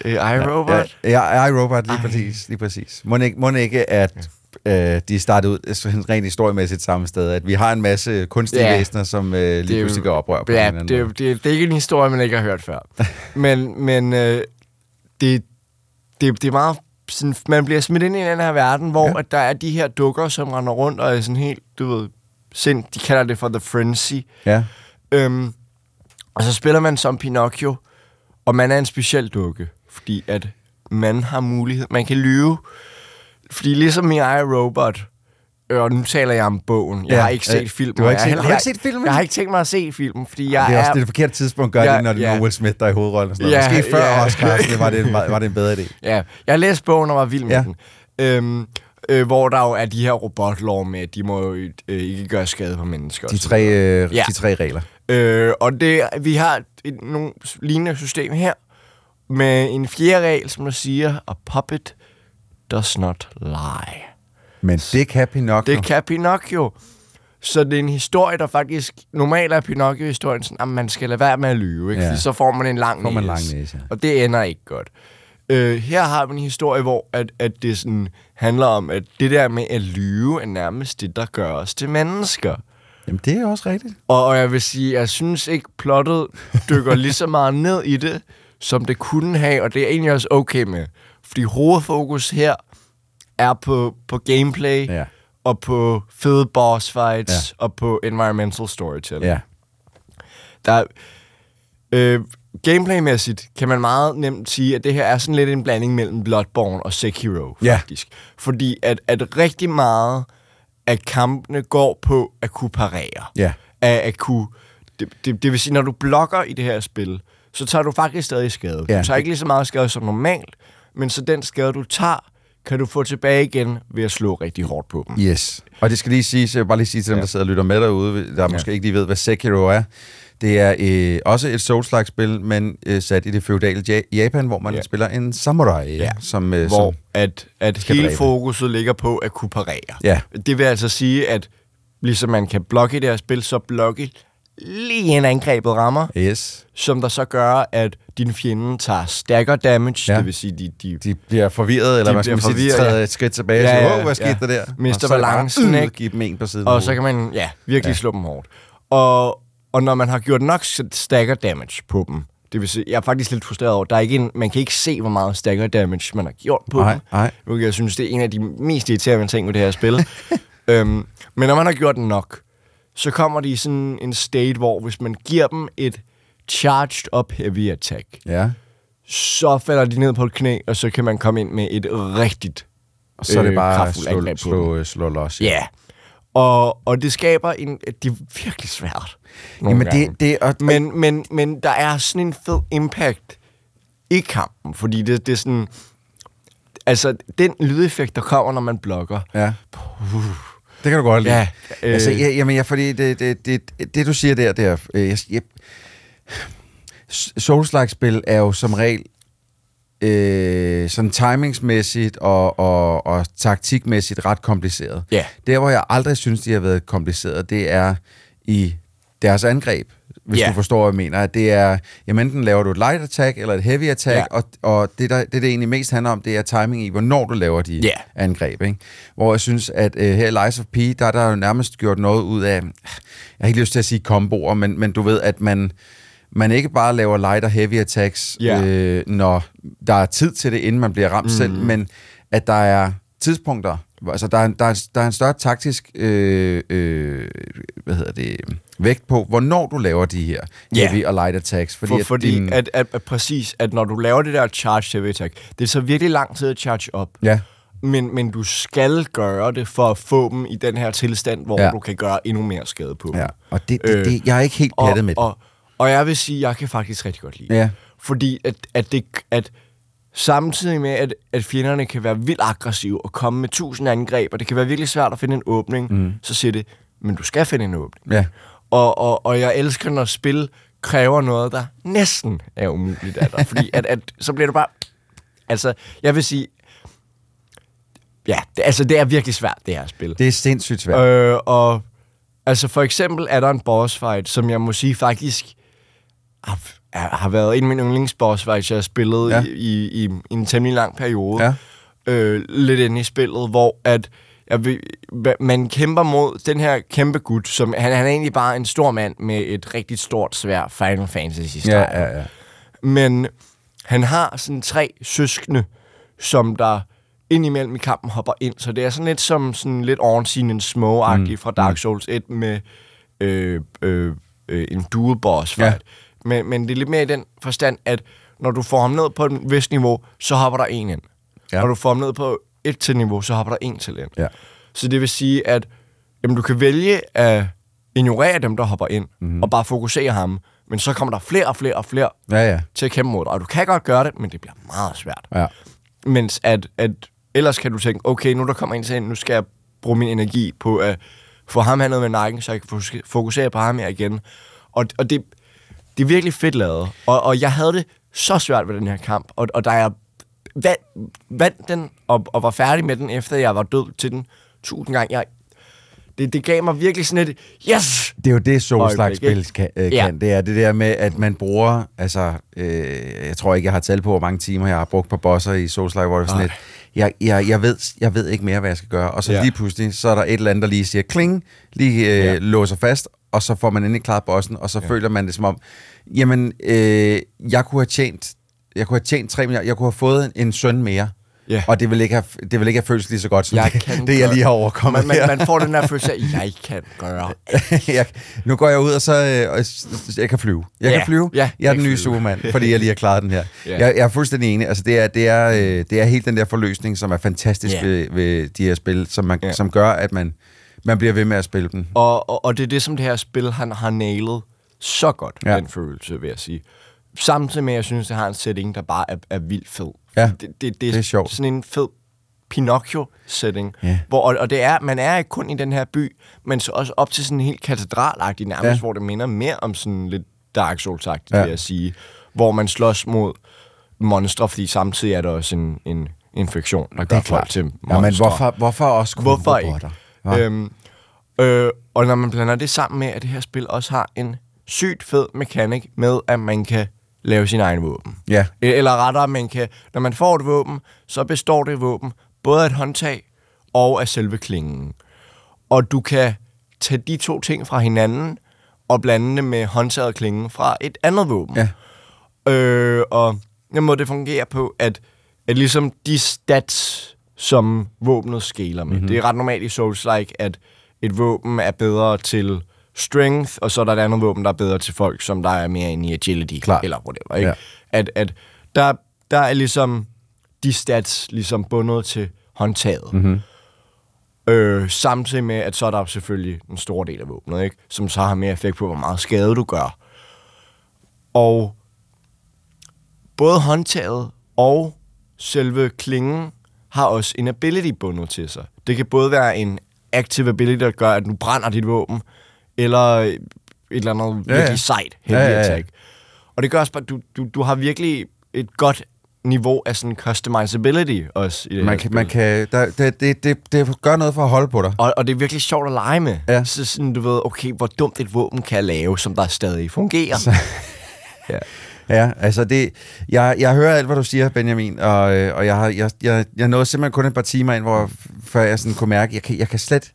øh, iRobot? Ja, ja, iRobot, lige præcis. Lige præcis. Må ikke, må ikke at øh, de startede ud sådan rent historiemæssigt samme sted, at vi har en masse kunstige Ja. ja. væsener, som øh, lige Det pludselig gør oprør på ja, en eller anden det, måde. det, det, det er ikke en historie, man ikke har hørt før. men men øh, det, det, det er meget... Sådan, man bliver smidt ind i den her verden, hvor ja. at der er de her dukker, som render rundt og er sådan helt, du ved, sind. De kalder det for The Frenzy. Ja. Øhm, og så spiller man som Pinocchio, og man er en speciel dukke, fordi at man har mulighed, man kan lyve, fordi ligesom i iRobot, øh, og nu taler jeg om bogen, jeg Ja, har ikke øh, set filmen. du har ikke set- jeg, har du ikke set filmen? Jeg har ikke tænkt mig at se filmen, fordi jeg det er også er... det, er det forkerte tidspunkt at gøre Ja, det, når det ja. er Will Smith, der er i hovedrollen. Og sådan Ja, noget. Måske før ja. Oscar, var det, en, var det en bedre idé. Ja, jeg læste bogen og var vild med Ja. den. Øhm, øh, hvor der jo er de her robotlov med, de må jo øh, ikke gøre skade på mennesker. De tre, øh, de tre regler. Øh, og det, vi har et, nogle lignende system her, med en fjerde regel, som der siger, a puppet does not lie. Men det kan Pinocchio. Det kan Pinocchio. Så det er en historie, der faktisk... Normalt er Pinocchio-historien sådan, at man skal lade være med at lyve, ikke? Ja. Ja. Fordi så får man en lang Får man næse. lang næse, ja. Og det ender ikke godt. Øh, her har vi en historie, hvor at, at det sådan handler om, at det der med at lyve er nærmest det, der gør os til mennesker. Jamen, det er også rigtigt. Og, og jeg vil sige, jeg synes ikke, plottet dykker lige så meget ned i det, som det kunne have, og det er egentlig også okay med. Fordi hovedfokus her er på, på gameplay, Ja. og på fede boss fights, Ja. og på environmental storytelling. Ja. Der, er- øh, gameplaymæssigt kan man meget nemt sige, at det her er sådan lidt en blanding mellem Bloodborne og Sekiro, Ja. faktisk. Fordi at, at rigtig meget af kampene går på at kunne parere. Ja. At, at kunne, det, det, det vil sige, når du blokker i det her spil, så tager du faktisk stadig skade. Ja. Du tager ikke lige så meget skade som normalt, men så den skade, du tager, kan du få tilbage igen ved at slå rigtig hårdt på dem. Yes. Og det skal lige sige, så jeg vil bare lige sige til dem, Ja. der sidder og lytter med derude, der måske ikke lige ved, hvad Sekiro er. Det er øh, også et Souls-like spil, men øh, sat i det feudale ja- Japan, hvor man Ja. spiller en samurai, ja. som, øh, hvor som at, at hele dræbe. fokuset ligger på at kunne parere. Ja. Det vil altså sige, at ligesom man kan blokke i det her spil, så blokke lige en angrebet rammer, Yes. som der så gør, at din fjende tager stagger damage, Ja. det vil sige, de, de, De bliver forvirret, eller De hvad skal man sige, træder ja. et skridt tilbage, Ja, ja, siger, åh, hvad skete ja. der der? Mister så er balancen, øh, ikke? Give dem en på siden og så kan man ja, virkelig ja. slå dem hårdt. Og, og når man har gjort nok stagger damage på dem, det vil sige, jeg er faktisk lidt frustreret over, der er ikke en, man kan ikke se, hvor meget stagger damage man har gjort på Nej, dem. nej. Hvilket jeg synes, det er en af de mest irriterende ting ved det her spil. øhm, men når man har gjort nok, så kommer de i sådan en state, hvor hvis man giver dem et charged up heavy attack, Ja. så falder de ned på et knæ, og så kan man komme ind med et rigtigt Og så er det øh, bare slå, slå, dem. slå, slå los. Ja. Og, og det skaber en... Det er virkelig svært. nogle Jamen, gange. det, det, og, Men, men, men der er sådan en fed impact i kampen, fordi det, det er sådan... Altså, den lydeffekt, der kommer, når man blokker. Ja. Det kan du godt lide. Ja, øh, altså, øh. ja, jamen, jeg, fordi det, det, det, det, du siger der, det er, øh, jeg, jeg, Souls-like-spil er jo som regel øh, sådan timingsmæssigt og, og, og taktikmæssigt ret kompliceret. Ja. Der, hvor jeg aldrig synes, de har været kompliceret, det er i deres angreb, hvis Ja. du forstår, hvad jeg mener. At det er, jamen enten laver du et light attack eller et heavy attack, Ja. og, og det, der, det, det egentlig mest handler om, det er timing i, hvornår du laver de Ja. angreb. Ikke? Hvor jeg synes, at øh, her i Lies of P, der er der jo nærmest gjort noget ud af, jeg har ikke lyst til at sige komboer, men, men du ved, at man, man ikke bare laver light og heavy attacks, Ja. øh, når der er tid til det, inden man bliver ramt mm. selv, men at der er tidspunkter, altså der er, der er, der er en større taktisk øh, øh, hvad hedder det, vægt på, hvornår du laver de her Ja. heavy og light attacks. Fordi, for, fordi din, at, at, at, præcis, at når du laver det der charge heavy attack, det er så virkelig lang tid at charge op. Ja. Men, men du skal gøre det for at få dem i den her tilstand, hvor Ja. du kan gøre endnu mere skade på dem. Ja, og det, det, det, jeg er ikke helt og, pjattet med det. og, og jeg vil sige, at jeg kan faktisk rigtig godt lide. Ja. Fordi at, at, det, at samtidig med, at, at fjenderne kan være vildt aggressive og komme med tusind angreb, og det kan være virkelig svært at finde en åbning, mm. så siger det, men du skal finde en åbning. Ja. Og, og, og jeg elsker, når spil kræver noget, der næsten er umuligt af dig. fordi at, at, så bliver det bare... Altså, jeg vil sige... Ja, det, altså, det er virkelig svært, det her spil. Det er sindssygt svært. Øh, og altså for eksempel er der en boss fight, som jeg må sige faktisk har, er- har været en af mine yndlingsboss fights, jeg har spillet Ja. i, i, i en temmelig lang periode. Ja. Øh, lidt inde i spillet, hvor at jeg hva- man kæmper mod den her kæmpe gut, som han, han er egentlig bare en stor mand med et rigtig stort svær Final Fantasy. Ja, ja, ja. Men han har sådan tre søskende, som der indimellem i kampen hopper ind. Så det er sådan lidt som sådan lidt Ornstein and Smoke-agtigt mm. fra Dark Souls 1 med øh, øh, øh, en dual boss fight. Ja. Men, men det er lidt mere i den forstand, at når du får ham ned på et vist niveau, så hopper der en ind. Ja. Når du får ham ned på et til niveau, så hopper der en til ind. Ja. Så det vil sige, at jamen, du kan vælge at ignorere dem, der hopper ind, Mhm. mm. og bare fokusere ham. Men så kommer der flere og flere og flere Ja, ja. til at kæmpe mod dig. Og du kan godt gøre det, men det bliver meget svært. Ja. Mens at, at ellers kan du tænke, okay, nu der kommer en til ind, nu skal jeg bruge min energi på at få ham hernede med nakken, så jeg kan fokus- fokusere på ham her igen. Og, og det, det er virkelig fedt lavet. Og, og jeg havde det så svært ved den her kamp. Og, og da jeg vandt, vandt den og, og var færdig med den, efter jeg var død til den tusind gange, jeg, det, det gav mig virkelig sådan et, yes! Det er jo det, Souls-like Øjeblik, spil ikke? kan, øh, Ja. kan. Det er det der med, at man bruger, altså, øh, jeg tror ikke, jeg har talt på, hvor mange timer jeg har brugt på bosser i Souls-like, hvor det er sådan Nej. et, jeg, jeg, jeg, ved, jeg ved ikke mere, hvad jeg skal gøre. Og så Ja. lige pludselig, så er der et eller andet, der lige siger kling, lige øh, ja. låser fast, og så får man endelig klaret bossen, og så ja. føler man det som om, jamen, øh, jeg kunne have tjent, jeg kunne have tjent 3 milliarder, jeg kunne have fået en, en søn mere. Ja. Og det vil ikke have, det vil ikke have føltes lige så godt, som Jeg det, kan det jeg lige har overkommet man, her. man, man får den der følelse af, jeg kan gøre jeg, nu går jeg ud, og så øh, og jeg kan flyve. Jeg Ja, kan flyve. ja, jeg er den nye flyve. Superman, fordi jeg lige har klaret den her. Ja. jeg, jeg er fuldstændig enig. Altså, det, er, det, er, øh, det er helt den der forløsning, som er fantastisk Ja. ved, ved de her spil, som, man, Ja. som gør, at man, man bliver ved med at spille dem. Og, og, og det er det, som det her spil, han har nailet så godt, ja. Den følelse, vil jeg sige. Samtidig med, at jeg synes, det har en setting, der bare er, er vildt fed. Ja, det, det, det, det er sjovt. sådan en fed Pinocchio-setting. Ja. Hvor, og, og det er, man er ikke kun i den her by, men så også op til sådan en helt katedralagtig nærmest, Ja. hvor det minder mere om sådan lidt Dark Souls-agtigt, Ja. vil jeg sige. Hvor man slås mod monstre, fordi samtidig er der også en, en infektion, der gør folk til monstre. Ja, men hvorfor, hvorfor også kun Hvorfor robotter? ikke? Øhm, øh, og når man blander det sammen med, at det her spil også har en sygt fed mekanik med, at man kan lave sin egen våben. Ja. E- Eller rettere, man kan, når man får et våben, så består det våben både af et håndtag og af selve klingen. Og du kan tage de to ting fra hinanden og blande det med håndtaget og klingen fra et andet våben. Ja. Øh, og den måde, det fungerer på, at, at ligesom de stats, som våbnet skaler med. Mhm. Mm-hmm. Det er ret normalt i Souls-like, at et våben er bedre til strength, og så er der et andet våben, der er bedre til folk, som der er mere inde i agility, Klart. eller whatever. Ikke? Ja. At, at der, der er ligesom de stats ligesom bundet til håndtaget. Mhm. Øh, samtidig med, at så er der selvfølgelig en stor del af våbnet, ikke? som så har mere effekt på, hvor meget skade du gør. Og både håndtaget og selve klingen har også en ability bundet til sig. Det kan både være en active ability, der gør, at du brænder dit våben, eller et eller andet Ja, ja, virkelig sejt heavy Ja, ja, ja. attack. Og det gør også bare, at du, du, du har virkelig et godt niveau af sådan customizability også i det Man kan, spil. man kan, der, det, det, det, det gør noget for at holde på dig. Og, og det er virkelig sjovt at lege med. Ja. Så sådan, du ved, okay, hvor dumt et våben kan lave, som der stadig fungerer. ja. Ja, altså det, jeg, jeg hører alt, hvad du siger, Benjamin, og, øh, og jeg, har, jeg, jeg, jeg nåede simpelthen kun et par timer ind, hvor, før jeg sådan kunne mærke, jeg kan, jeg kan slet,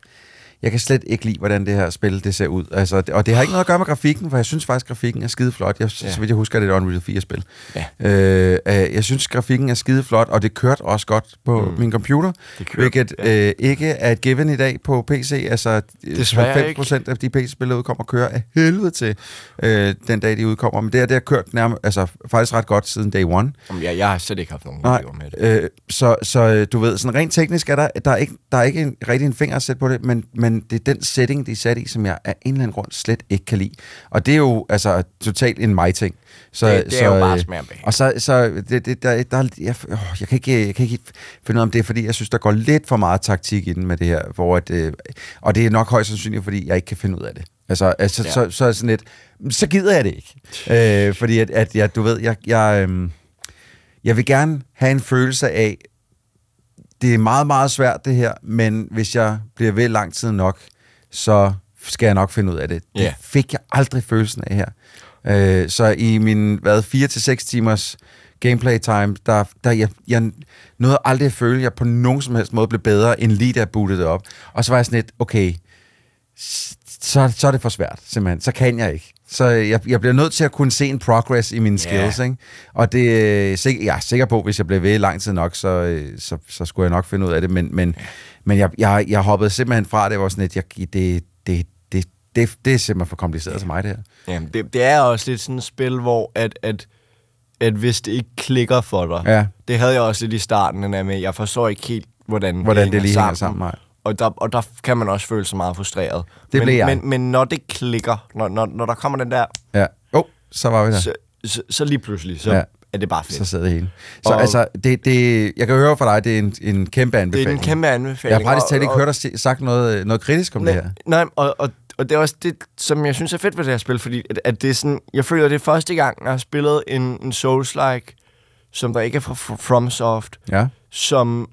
jeg kan slet ikke lide, hvordan det her spil det ser ud. Altså, og det har ikke noget at gøre med grafikken, for jeg synes faktisk, grafikken er skide flot. Jeg, ja. Så vidt jeg husker, det er et Unreal 4-spil. Ja. Øh, øh, jeg synes, grafikken er skide flot, og det kørte også godt på mm. min computer, Det kørte, hvilket ja. øh, ikke er et given i dag på PC. Altså, Desværre 90 af de PC-spil, der udkommer, kører af helvede til øh, den dag, de udkommer. Men det, her, det har kørt nærmest, altså, faktisk ret godt siden day one. Jamen, jeg, jeg har slet ikke haft nogen Nej, med det. øh, så, så øh, du ved, sådan rent teknisk er der, der er ikke, der er ikke en, rigtig en finger at sætte på det, men, men det er den setting, de er sat i, som jeg af en eller anden grund slet ikke kan lide. Og det er jo altså totalt en mig-ting. Så, Det- det er så, jo bare øh, smag og så, så det, det, der, der, jeg, åh, jeg, kan ikke, jeg kan ikke finde ud af, om det er, fordi jeg synes, der går lidt for meget taktik i den med det her, hvor at, øh, og det er nok højst sandsynligt, fordi jeg ikke kan finde ud af det. Altså, altså Ja. så, så er det sådan lidt, så gider jeg det ikke. øh, fordi at, at jeg, du ved, jeg, jeg, øhm, jeg vil gerne have en følelse af, det er meget, meget svært det her, men hvis jeg bliver ved lang tid nok, så skal jeg nok finde ud af det. Det Ja. fik jeg aldrig følelsen af her. Øh, så i min, hvad, 4-6 timers gameplay time, der, der jeg, jeg nåede aldrig at føle, at jeg på nogen som helst måde blev bedre, end lige da jeg bootede det op. Og så var jeg sådan lidt, okay, så, så er det for svært, simpelthen. Så kan jeg ikke. Så jeg, jeg bliver nødt til at kunne se en progress i mine skills, ikke? Og det, øh, jeg er sikker på, hvis jeg bliver ved lang tid nok, så, øh, så, så skulle jeg nok finde ud af det. Men, men, men jeg, jeg, jeg hoppede simpelthen fra det, var sådan lidt, jeg, det, det, det, det, det, det er simpelthen for kompliceret til mig, det her. Jamen, det, det er også lidt sådan et spil, hvor at, at, at hvis det ikke klikker for dig, Ja. det havde jeg også lidt i starten, den der med, jeg forstår ikke helt, hvordan, Hvordan det lige hænger sammen, nej. Og der, og der kan man også føle sig meget frustreret. Det men, blev jeg. Men, men når det klikker, når, når, når der kommer den der, Ja. Oh, så var vi der. så, så, så lige pludselig, så Ja. er det bare fedt. Så sidder det hele. Så Og- altså, det, det, jeg kan høre fra dig, det er en, en kæmpe det er anbefaling. en kæmpe Jeg anbefaling. har faktisk talt ikke hørt dig sagt noget, noget kritisk om det her. Nej, og, og, og det er også det, som jeg synes er fedt ved det her spil, fordi at, at det er sådan, jeg føler, det er første gang, jeg har spillet en, en Souls-like, som der ikke er fra FromSoft, Ja. som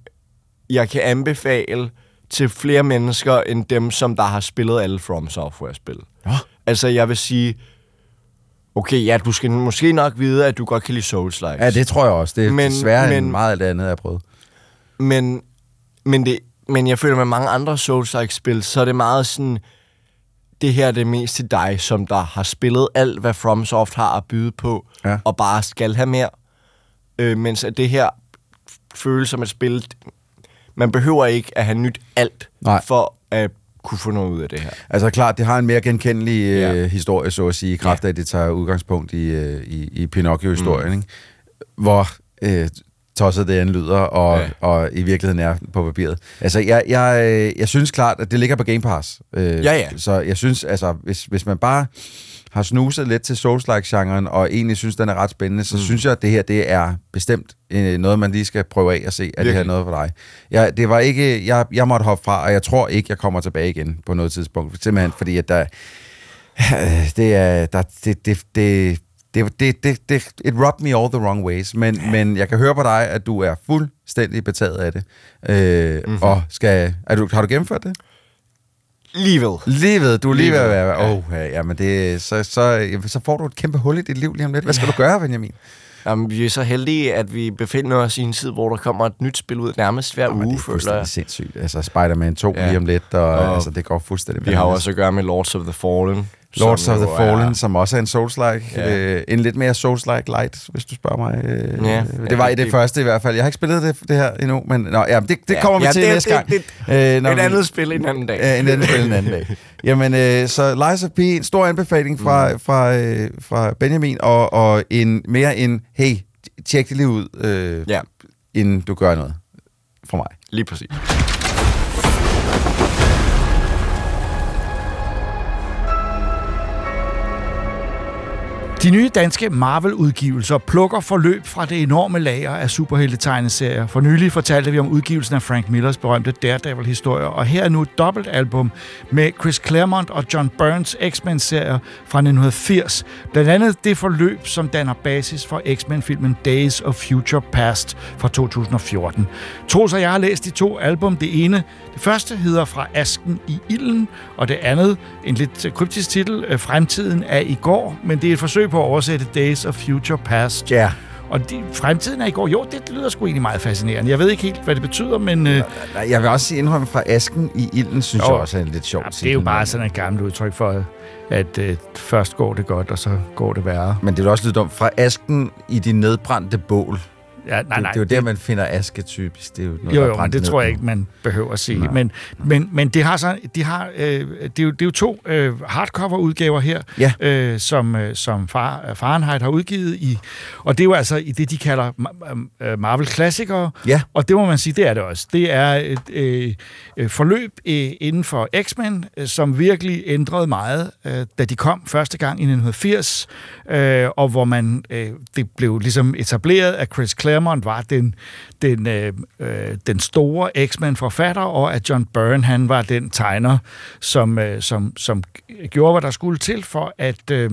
jeg kan anbefale til flere mennesker, end dem, som der har spillet alle From Software-spil. Ja. Altså, jeg vil sige, okay, ja, du skal måske nok vide, at du godt kan lide Souls-likes. Ja, det tror jeg også. Det er men, desværre men, end meget af det andet, jeg har prøvet. Men, men, det, men jeg føler med mange andre Souls-like-spil, så er det meget sådan, det her er det mest til dig, som der har spillet alt, hvad FromSoft har at byde på, Ja. og bare skal have mere. Øh, mens at det her føles som et spil, man behøver ikke at have nyt alt, Nej. for at kunne få noget ud af det her. Altså klart, det har en mere genkendelig Ja. øh, historie, så at sige, i kraft af, at det tager udgangspunkt i, øh, i, i Pinocchio-historien, mm. ikke? hvor øh, tosset det end lyder, og, Ja. ja. og i virkeligheden er på papiret. Altså, jeg, jeg, øh, jeg synes klart, at det ligger på Game Pass. Øh, Ja, ja. Så jeg synes, altså, hvis, hvis man bare har snuset lidt til Souls-like-genren, og egentlig synes, den er ret spændende, så mm. synes jeg, at det her, det er bestemt øh, noget, man lige skal prøve af og se, er det her Virkelig. noget for dig? Jeg, det var ikke, jeg, jeg måtte hoppe fra, og jeg tror ikke, jeg kommer tilbage igen på noget tidspunkt. Simpelthen fordi, at der, det er, der, det, det, det, det, det, det, det, it rubbed me all the wrong ways, men, men jeg kan høre på dig, at du er fuldstændig betaget af det. Øh, Mhm. mm-hmm. Og skal, er du, har du gennemført det? Lige ved. Lige ved, du er lige Lige ved at være... ja. Oh, ja, jamen det, så, så, så får du et kæmpe hul i dit liv lige om lidt. Hvad skal du gøre, Benjamin? Jamen, vi er så heldige, at vi befinder os i en tid, hvor der kommer et nyt spil ud nærmest hver Jamen, det uge, er føler jeg. sindssygt. Altså, Spider-Man 2 Ja. ja. lige om lidt, og, Og altså, det går fuldstændig Vi har også at gøre med Lords of the Fallen. Lords som of the Fallen, er- som også er en Souls-like. Ja. Øh, en lidt mere Souls-like light, hvis du spørger mig. Øh, Ja. det var i Ja, det, det- første i hvert fald. Jeg har ikke spillet det, det her endnu, men nå, ja, det, det Ja. kommer vi Ja, til det- næste det- gang. det- Øh, når Et vi- andet spil en anden dag. Ja, en anden spil en anden dag. Jamen, øh, så Lies of P, en stor anbefaling fra, mm. fra, øh, fra Benjamin, og, og en mere en, hey, tjek det lige ud, øh, Ja. inden du gør noget for mig. Lige præcis. De nye danske Marvel-udgivelser plukker forløb fra det enorme lager af superhelte-tegneserier. For nylig fortalte vi om udgivelsen af Frank Millers berømte Daredevil-historier, og her er nu et dobbeltalbum med Chris Claremont og John Burns X-Men-serier fra 1980. Blandt andet det forløb, som danner basis for X-Men-filmen Days of Future Past fra 2014. Troels og jeg har læst de to album. Det ene, det første hedder Fra Asken i Ilden, og det andet, en lidt kryptisk titel, Fremtiden er i går, men det er et forsøg på at oversætte Days of Future Past. Ja. Og de, fremtiden er i går. Jo, det lyder sgu egentlig meget fascinerende. Jeg ved ikke helt, hvad det betyder, men øh, Nej, Jeg vil også indrømme fra asken i ilden, synes Jo. jeg også er en lidt sjov ja, det er jo bare sådan et gammelt udtryk for, at øh, først går det godt, og så går det værre. Men det vil også lyde dumt. Fra asken i de nedbrændte bål. Ja, nej, det, nej, det er jo det- der, man finder aske typisk. Det er jo, noget, Jo, jo, men det tror jeg ikke, man behøver at sige. Nej. Men, men, men det har så, de har, øh, det, er jo, det er jo to øh, hardcover-udgaver her, Ja. øh, som, øh, som far, Fahrenheit har udgivet i, og det er jo altså i det, de kalder øh, Marvel-klassikere, Ja. og det må man sige, det er det også. Det er et øh, forløb øh, inden for X-Men, øh, som virkelig ændrede meget, øh, da de kom første gang i 1980, øh, og hvor man øh, det blev ligesom etableret, at Chris Claremont var den, den, øh, øh, den store X-Men-forfatter, og at John Byrne han var den tegner, som, øh, som, som gjorde, hvad der skulle til for at, øh,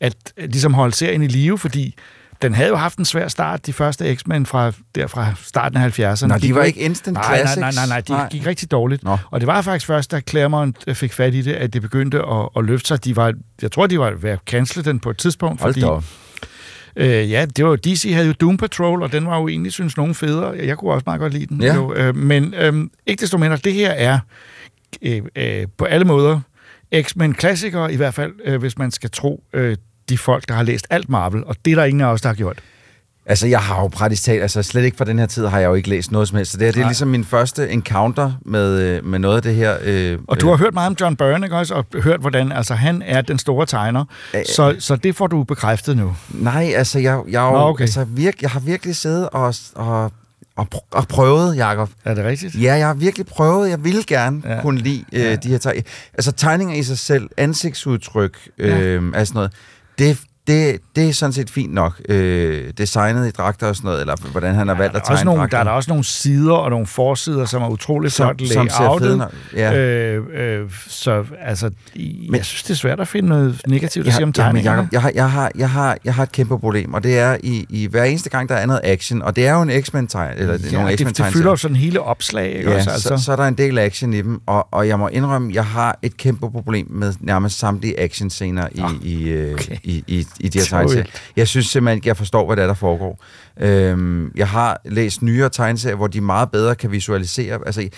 at ligesom holde serien i live, fordi den havde jo haft en svær start, de første X-Men fra, der fra starten af 70'erne. Nå, de var ikke instant nej, classics? Nej, nej, nej, nej, de Nej. gik rigtig dårligt. Nå. Og det var faktisk først, da Claremont øh, fik fat i det, at det begyndte at, at løfte sig. De var, jeg tror, de var ved at cancele den på et tidspunkt, Hold fordi... da. Øh, ja, det var, DC havde jo Doom Patrol, og den var jo egentlig, synes nogen federe. Jeg kunne også meget godt lide den. Ja. Jo, øh, men øh, ikke desto mindre, det her er øh, øh, på alle måder X-Men klassikere, i hvert fald, øh, hvis man skal tro øh, de folk, der har læst alt Marvel, og det er der ingen af os, der har gjort. Altså, jeg har jo praktisk talt, altså slet ikke fra den her tid har jeg jo ikke læst noget som helst. Så det her, det er Nej. ligesom min første encounter med, øh, med noget af det her. Øh, Og du har hørt meget om John Byrne, ikke også? Og hørt, hvordan altså, han er den store tegner. Så, så det får du bekræftet nu. Nej, altså, jeg, jeg, jeg, Nå, okay. altså, virk, jeg har virkelig siddet og, og, og, pr- og prøvet, Jacob. Er det rigtigt? Ja, jeg har virkelig prøvet. Jeg ville gerne Ja. ja. kunne lide øh, de her tegninger. Altså, tegninger i sig selv, ansigtsudtryk, øh, ja. altså noget, det, det, det er sådan set fint nok. Øh, designet i dragter og sådan noget, eller hvordan han har valgt Der at er, også tegne nogle, dragter. der er der også nogle sider og nogle forsider, som er utroligt Som- flot som layoutet. ja. øh, øh, så altså, men, jeg synes, det er svært at finde noget negativt at sige om tegningerne. Jacob, jeg, har, jeg, har, jeg, har, jeg har et kæmpe problem, og det er i, i hver eneste gang, der er noget action, og det er jo en X-Men tegn, eller ja, nogle det, X-Men det tegn. fylder jo sådan hele opslag, ikke Ja, også? Altså. så, så er der en del action i dem, og, og jeg må indrømme, jeg har et kæmpe problem med nærmest samtlige actionscener i, øh, okay. i, i, i de her tegneserier. Jeg synes simpelthen ikke, jeg forstår, hvad det er, der foregår. Øhm, jeg har læst nyere tegneserier, hvor de meget bedre kan visualisere, altså,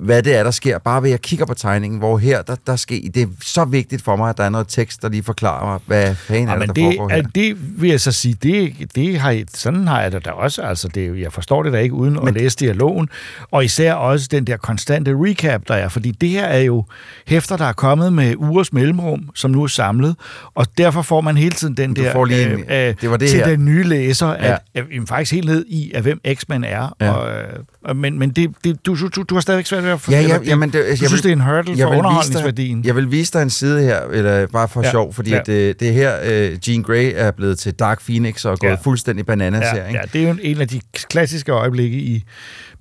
hvad det er, der sker, bare ved at jeg kigger på tegningen, hvor her, der, der sker, det er så vigtigt for mig, at der er noget tekst, der lige forklarer mig, hvad fanden er Ja, det, men der det, foregår her. er, det vil jeg så sige, det, det har, jeg- sådan har jeg det da også. Altså, det, er jeg forstår det da ikke uden men, at læse dialogen. Og især også den der konstante recap, der er. Fordi det her er jo hæfter, der er kommet med ugers mellemrum, som nu er samlet. Og derfor får man hele tiden den der får lige en- øh, det var det til her. den nye læser, Ja. at, at, at, faktisk helt ned i, at hvem X-Men er. Ja. Og, øh, men men det, det, du, du, du har stadigvæk svært ved at Ja, ja, jamen, det, du synes, det er en hurdle jeg for underholdningsværdien. Dig, jeg vil vise dig en side her, eller bare for Ja, sjov, fordi ja. at det, det er her, uh, Jean Grey er blevet til Dark Phoenix og er gået Ja. fuldstændig bananas ja, her. Ikke? ja, det er jo en af de klassiske øjeblikke i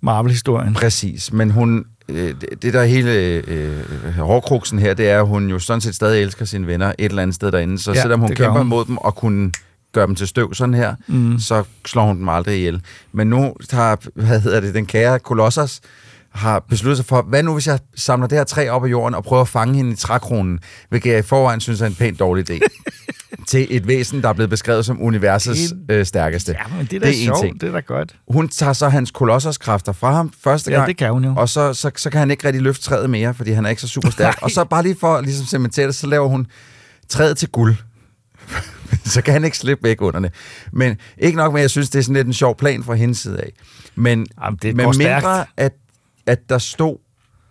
Marvel-historien. Præcis, men hun, øh, det, der er hele øh, hårdkruksen her, det er, at hun jo sådan set stadig elsker sine venner et eller andet sted derinde, så Ja, selvom hun kæmper hun. mod dem og kunne gøre dem til støv sådan her, Mm. så slår hun dem aldrig ihjel. Men nu har, hvad hedder det, den kære Kolossos har besluttet sig for, hvad nu hvis jeg samler det her træ op af jorden og prøver at fange hende i trækronen, hvilket jeg i forvejen synes er en pænt dårlig idé, til et væsen, der er blevet beskrevet som universets øh, stærkeste. Ja, men det er da en sjovt, ting. det er da godt. Hun tager så hans kolosserskræfter fra ham første Ja, gang. det kan hun jo. Og så, så, så kan han ikke rigtig løfte træet mere, fordi han er ikke så super stærk. og så bare lige for ligesom cementere det, så laver hun træet til guld. så kan han ikke slippe væk under det. Men ikke nok med, at jeg synes, det er sådan lidt en sjov plan fra hendes side af. Men Jamen, det med mindre, stærkt. at, at der stod,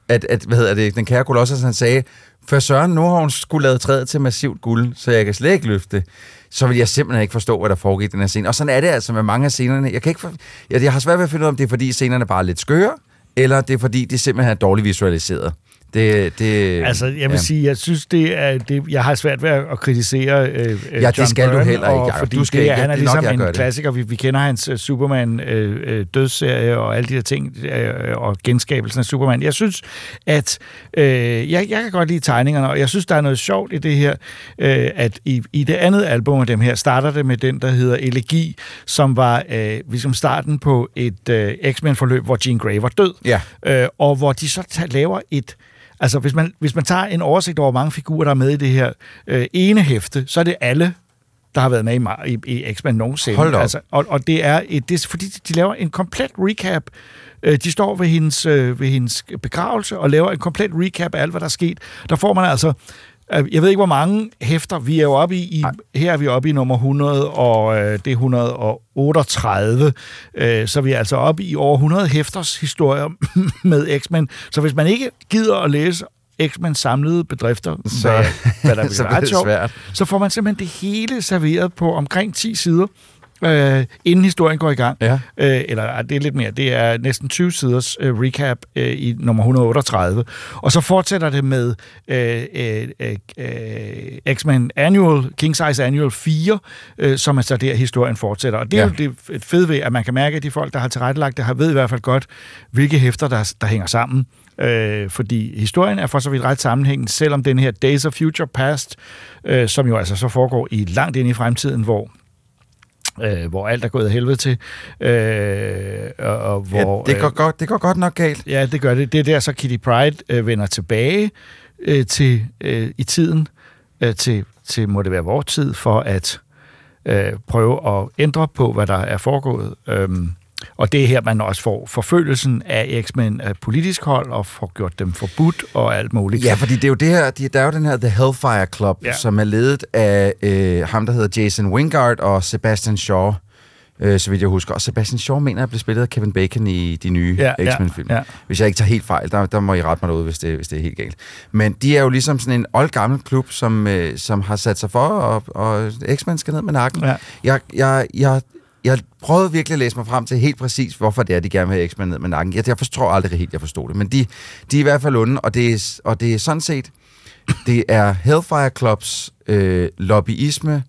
at, at hvad hedder det, den kære Kolossus, altså, han sagde, for Søren, nu har hun skulle lavet træet til massivt guld, så jeg kan slet ikke løfte. Så vil jeg simpelthen ikke forstå, hvad der foregik i den her scene. Og sådan er det altså med mange af scenerne. Jeg, kan ikke for, jeg, jeg har svært ved at finde ud af, om det er fordi scenerne bare er lidt skøre, eller det er fordi, de simpelthen er dårligt visualiseret. Det, det, Altså, jeg vil ja. sige, jeg synes, det er, det, jeg har svært ved at kritisere øh, øh, Ja, det John skal du Byrne, heller ikke, Jacob. Fordi Du skal det, ikke. han er Det nok, ligesom gør en det. klassiker. Vi, vi kender hans uh, Superman øh, øh, dødsserie og alle de her ting, øh, og genskabelsen af Superman. Jeg synes, at øh, jeg, jeg kan godt lide tegningerne, og jeg synes, der er noget sjovt i det her, øh, at i, i det andet album af dem her, starter det med den, der hedder Elegi, som var øh, ligesom starten på et øh, X-Men-forløb, hvor Jean Grey var død. Ja. Øh, og hvor de så laver et... Altså, hvis man, hvis man tager en oversigt over, hvor mange figurer, der er med i det her øh, ene hæfte, så er det alle, der har været med i, i, i X-Men nogensinde. Hold op. Altså, og, og det er, et, det er fordi, de laver en komplet recap. Øh, De står ved hendes, øh, ved hendes begravelse og laver en komplet recap af alt, hvad der er sket. Der får man altså jeg ved ikke, hvor mange hæfter vi er jo oppe i. i her er vi oppe i nummer 100, og øh, det er 138. Øh, så vi er altså oppe i over 100 hæfters historier med X-Men. Så hvis man ikke gider at læse X-Men samlede bedrifter, Så- hvad, hvad der så bliver ret det sjovt, svært. så får man simpelthen det hele serveret på omkring 10 sider, øh, inden historien går i gang. Ja. Øh, eller det er lidt mere. Det er næsten 20 siders øh, recap øh, i nummer 138. Og så fortsætter det med øh, øh, øh, øh, X-Men Annual, King Size Annual 4, øh, som er så der, historien fortsætter. Og det er Ja. jo det fede ved, at man kan mærke, at de folk, der har tilrettelagt det, har ved i hvert fald godt, hvilke hæfter, der, der hænger sammen. Øh, fordi historien er for så vidt ret sammenhængende, selvom den her Days of Future Past, øh, som jo altså så foregår i langt ind i fremtiden, hvor øh, hvor alt er gået af helvede til, øh, og, og hvor... ja, det, går godt, det går godt nok galt. Ja, det gør det. Det er der, så Kitty Pride øh, vender tilbage øh, til øh, i tiden, øh, til, til, må det være vores tid, for at øh, prøve at ændre på, hvad der er foregået. Øhm, og det er her, man også får forfølgelsen af X-Men af politisk hold, og får gjort dem forbudt og alt muligt. Ja, fordi det er jo det her, de- der er jo den her The Hellfire Club, Ja. ja. som er ledet af øh, ham, der hedder Jason Wingard og Sebastian Shaw, øh, så vidt jeg husker. Og Sebastian Shaw mener, at blev spillet af Kevin Bacon i de nye Ja, ja, X-Men-film. ja. Hvis jeg ikke tager helt fejl, der, der må I rette mig ud, hvis det, hvis det er helt galt. Men de er jo ligesom sådan en oldgammel klub, som, øh, som har sat sig for, og, og X-Men skal ned med nakken. Ja. Jeg, jeg, jeg, jeg prøvede virkelig at læse mig frem til helt præcis, hvorfor det er, de gerne vil have X-Men ned med nakken. Jeg, jeg forstår aldrig helt, jeg forstod det. Men de, de er i hvert fald onde, og det er, og det er sådan set, det er Hellfire Clubs øh, lobbyisme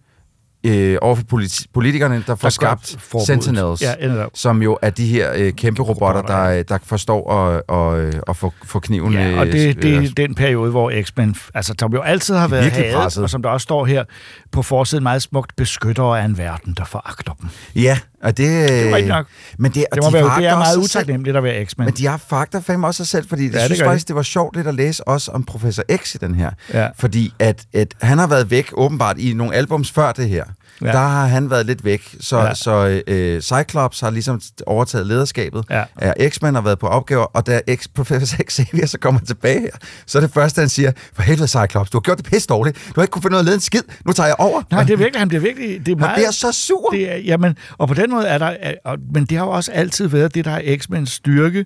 øh, overfor politi- politikerne, der får gør skabt forbuddet. Sentinels, Ja, som jo er de her øh, kæmpe robotter, der, der forstår at, og, at få, få kniven... Ja, og øh, det, det øh, er den periode, hvor X-Men, altså som jo altid har været hadet, presset. og som der også står her på forsiden meget smukt, beskyttere af en verden, der foragter dem. Ja, og det... Det er rigtigt nok. Men det, og Det, må de være, det er meget utaknemmeligt at være X-Men. Men de har fakta fandme også sig selv, fordi Ja, jeg det synes gør de. faktisk, det var sjovt lidt at læse også om Professor X i den her. Ja. Fordi at, at han har været væk åbenbart i nogle albums før det her. Ja. Der har han været lidt væk. Så, Ja. så øh, Cyclops har ligesom overtaget lederskabet. Ja. Ja. X-Men har været på opgaver, og da X, Professor Xavier så kommer tilbage her, så er det første, han siger, for helvede Cyclops, du har gjort det pisse dårligt. Du har ikke kunne finde noget at lede en skid. Nu tager jeg over. Nej, det er virkelig, han bliver virkelig... Det er meget, bliver så sur. Det er, jamen, og på den måde er der... er- men det har jo også altid været det, der er X-Men's styrke, øh,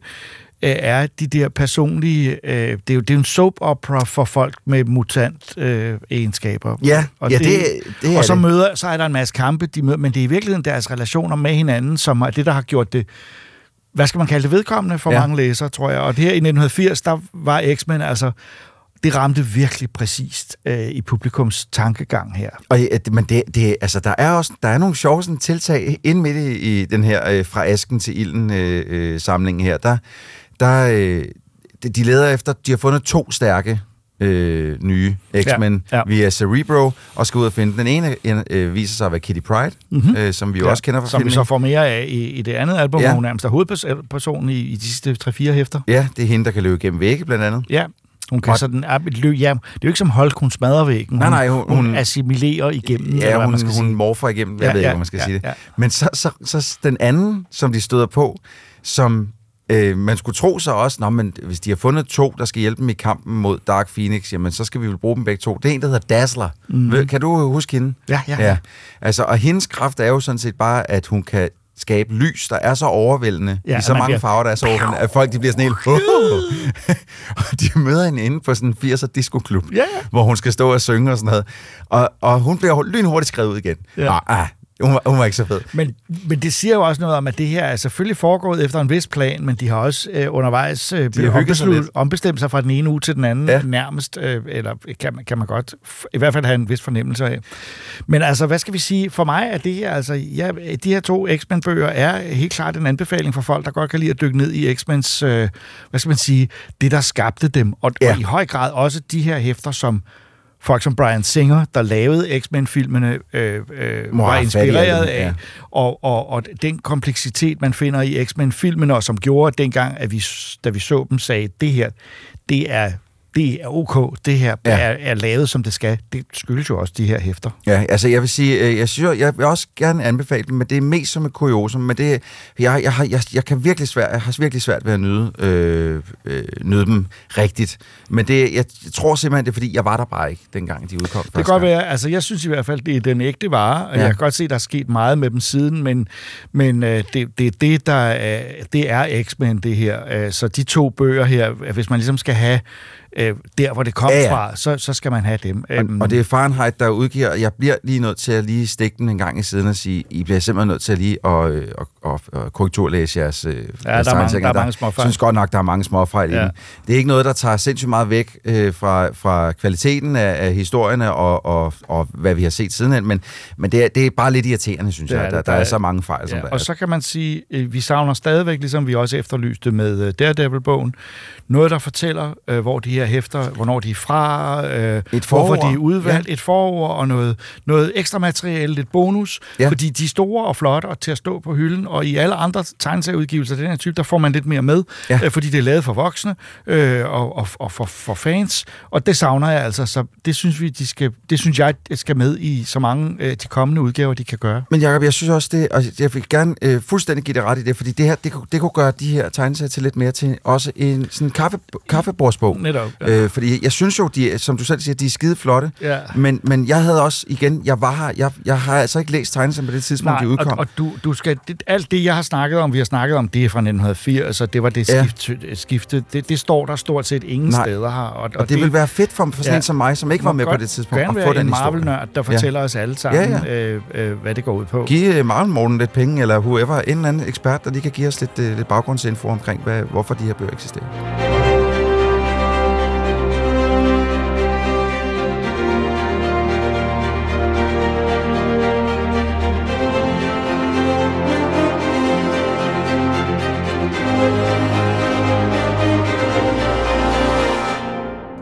er de der personlige... Øh, det, er jo, det er jo en soap opera for folk med mutant øh, egenskaber. Ja, og ja, det- det er Og så, det. møder, så er der en masse kampe, de møder, men det er i virkeligheden deres relationer med hinanden, som er det, der har gjort det hvad skal man kalde det, vedkommende for. Ja. mange læsere, tror jeg. Og det her i 1980, der var X-Men altså, det ramte virkelig præcist øh, i publikums tankegang her. Og, ja, det- men det, det, altså, der er også der er nogle sjove sådan, tiltag ind midt i, i den her øh, fra asken til ilden øh, øh, samling her. Der, der, øh, de- de leder efter, de har fundet to stærke øh, nye X-Men Ja, ja, ja. ja. via Cerebro, og skal ud og finde den ene, øh, viser sig at være Kitty Pride, Mhm. mm-hmm. øh, som vi jo også kender fra Som vi filmen. så får mere af i, i det andet album, ja. Ja. hvor hun nærmest er hovedpersonen i, i de sidste 3-4 hæfter. Ja, det er hende, der kan løbe gennem vægge, blandt andet. Ja, hun kan Og- sådan et løb. Ja, det er jo ikke som Hulk, hun smadrer væggen. Nej, hun, nej, hun- hun, hun- assimilerer igennem. eller Ja, hvad hun, man hun morfer igennem, jeg Ja, ved ikke, ja, hvad man skal ja, sige det. ja. Men så, så, så den anden, som de støder på, som øh, man skulle tro så også, Nå, men hvis de har fundet to, der skal hjælpe dem i kampen mod Dark Phoenix, jamen så skal vi vel bruge dem begge to. Det er en, der hedder Dazzler. Mm. Kan du huske hende? Ja, ja. ja. Altså, og hendes kraft er jo sådan set bare, at hun kan skabe lys, der er så overvældende, Ja, i så man mange bliver- farver, der er så overvældende, at folk de bliver sådan helt... Oh! og de møder hende inde på sådan en 80'er disco-klub, Ja, ja. hvor hun skal stå og synge og sådan noget. Og, og hun bliver lynhurtigt skrevet ud igen. Ja. Ja. Nå, ah, hun, var, hun var ikke så fed. Men, men det siger jo også noget om, at det her er selvfølgelig foregået efter en vis plan, men de har også øh, undervejs øh, sig ombeslut- lidt. ombestemt sig fra den ene uge til den anden, ja. Nærmest, øh, eller kan man, kan man godt i hvert fald have en vis fornemmelse af. Men altså, hvad skal vi sige? For mig er det her, altså, ja, de her to X-Men-bøger er helt klart en anbefaling for folk, der godt kan lide at dykke ned i X-Mens, øh, hvad skal man sige, det der skabte dem, og. Ja. og i høj grad også de her hæfter, som folk som Brian Singer, der lavede X-Men-filmene, øh, øh, Må var inspireret af. ja. Og, og, og den kompleksitet, man finder i X-Men-filmene, og som gjorde dengang, at vi, da vi så dem, sagde, det her, det er, det er ok, det her ja. Er, er lavet, som det skal. Det skyldes jo også de her hæfter. Ja, altså jeg vil sige, øh, jeg synes, jeg vil også gerne anbefale dem, men det er mest som et kuriosum, men det, jeg, jeg, har, jeg, jeg kan virkelig svært, jeg har virkelig svært ved at nyde, øh, øh, nyde dem rigtigt. Men det, jeg, tror simpelthen, det er fordi, jeg var der bare ikke, dengang de udkom. Det kan godt være, altså jeg synes i hvert fald, det er den ægte vare, og ja. Jeg kan godt se, der er sket meget med dem siden, men, men øh, det, det er det, der er, det er X-Men, det her. Øh, så de to bøger her, øh, hvis man ligesom skal have øh, der, hvor det kom Ja, ja. fra, så, så skal man have dem. Og, og det er Fahrenheit, der udgiver, og jeg bliver lige nødt til at lige stikke den en gang i siden og sige, I bliver simpelthen nødt til at lige øh, at, at, at korrekturlæse jeres, øh, jeres der er mange- der er mange småfejl. Jeg synes godt nok, der er mange småfejl Ja. i den. Det er ikke noget, der tager sindssygt meget væk øh, fra, fra kvaliteten af, af historierne og, og, og hvad vi har set sidenhen, men, men det, er, det er bare lidt irriterende, synes Det er jeg. Der, der, Der er er- så mange fejl, som Ja, der er. og så kan man sige, øh, vi savner stadigvæk, ligesom vi også efterlyste med øh, Daredevil-bogen, noget, der fortæller, øh, hvor de her hæfter, hvornår de er fra, øh, Et hvorfor forord. de er udvalgt, ja. et forord og noget, noget ekstra materiale, lidt bonus, ja. Fordi de er store og flotte og til at stå på hylden, og i alle andre tegneserieudgivelser af den her type, der får man lidt mere med, ja. Øh, fordi det er lavet for voksne øh, og, og, og for, for fans, og det savner jeg altså, så det synes, vi, de skal, det synes jeg skal med i så mange øh, de kommende udgaver, de kan gøre. Men Jacob, jeg synes også det, og jeg vil gerne øh, fuldstændig give det ret i det, fordi det her, det, kunne- det kunne gøre de her tegneserier til lidt mere til også en sådan kaffe, kaffebordsbog. Netop, ja. Øh, fordi jeg synes jo, de, som du selv siger, de er skide flotte, Ja. men, men jeg havde også, igen, jeg var her, jeg, jeg har altså ikke læst tegneserier på det tidspunkt, de udkom. Og, og du, du skal, det, alt det, jeg har snakket om, vi har snakket om, det er fra 1980, og det var det Ja. skift, skifte. Det, det står der stort set ingen Nej. steder her. Og, Og det vil være fedt for, for sådan Ja. en som mig, som ikke var med på det tidspunkt, at få den en historie. Marvel-nørd, der fortæller os alle sammen, ja, ja. Øh, øh, hvad det går ud på. Giv øh, Marvel Morten lidt penge, eller whoever, en eller anden ekspert, der lige kan give os lidt, øh, lidt baggrundsinfo omkring, hvad, hvorfor de her bøger eksisterer.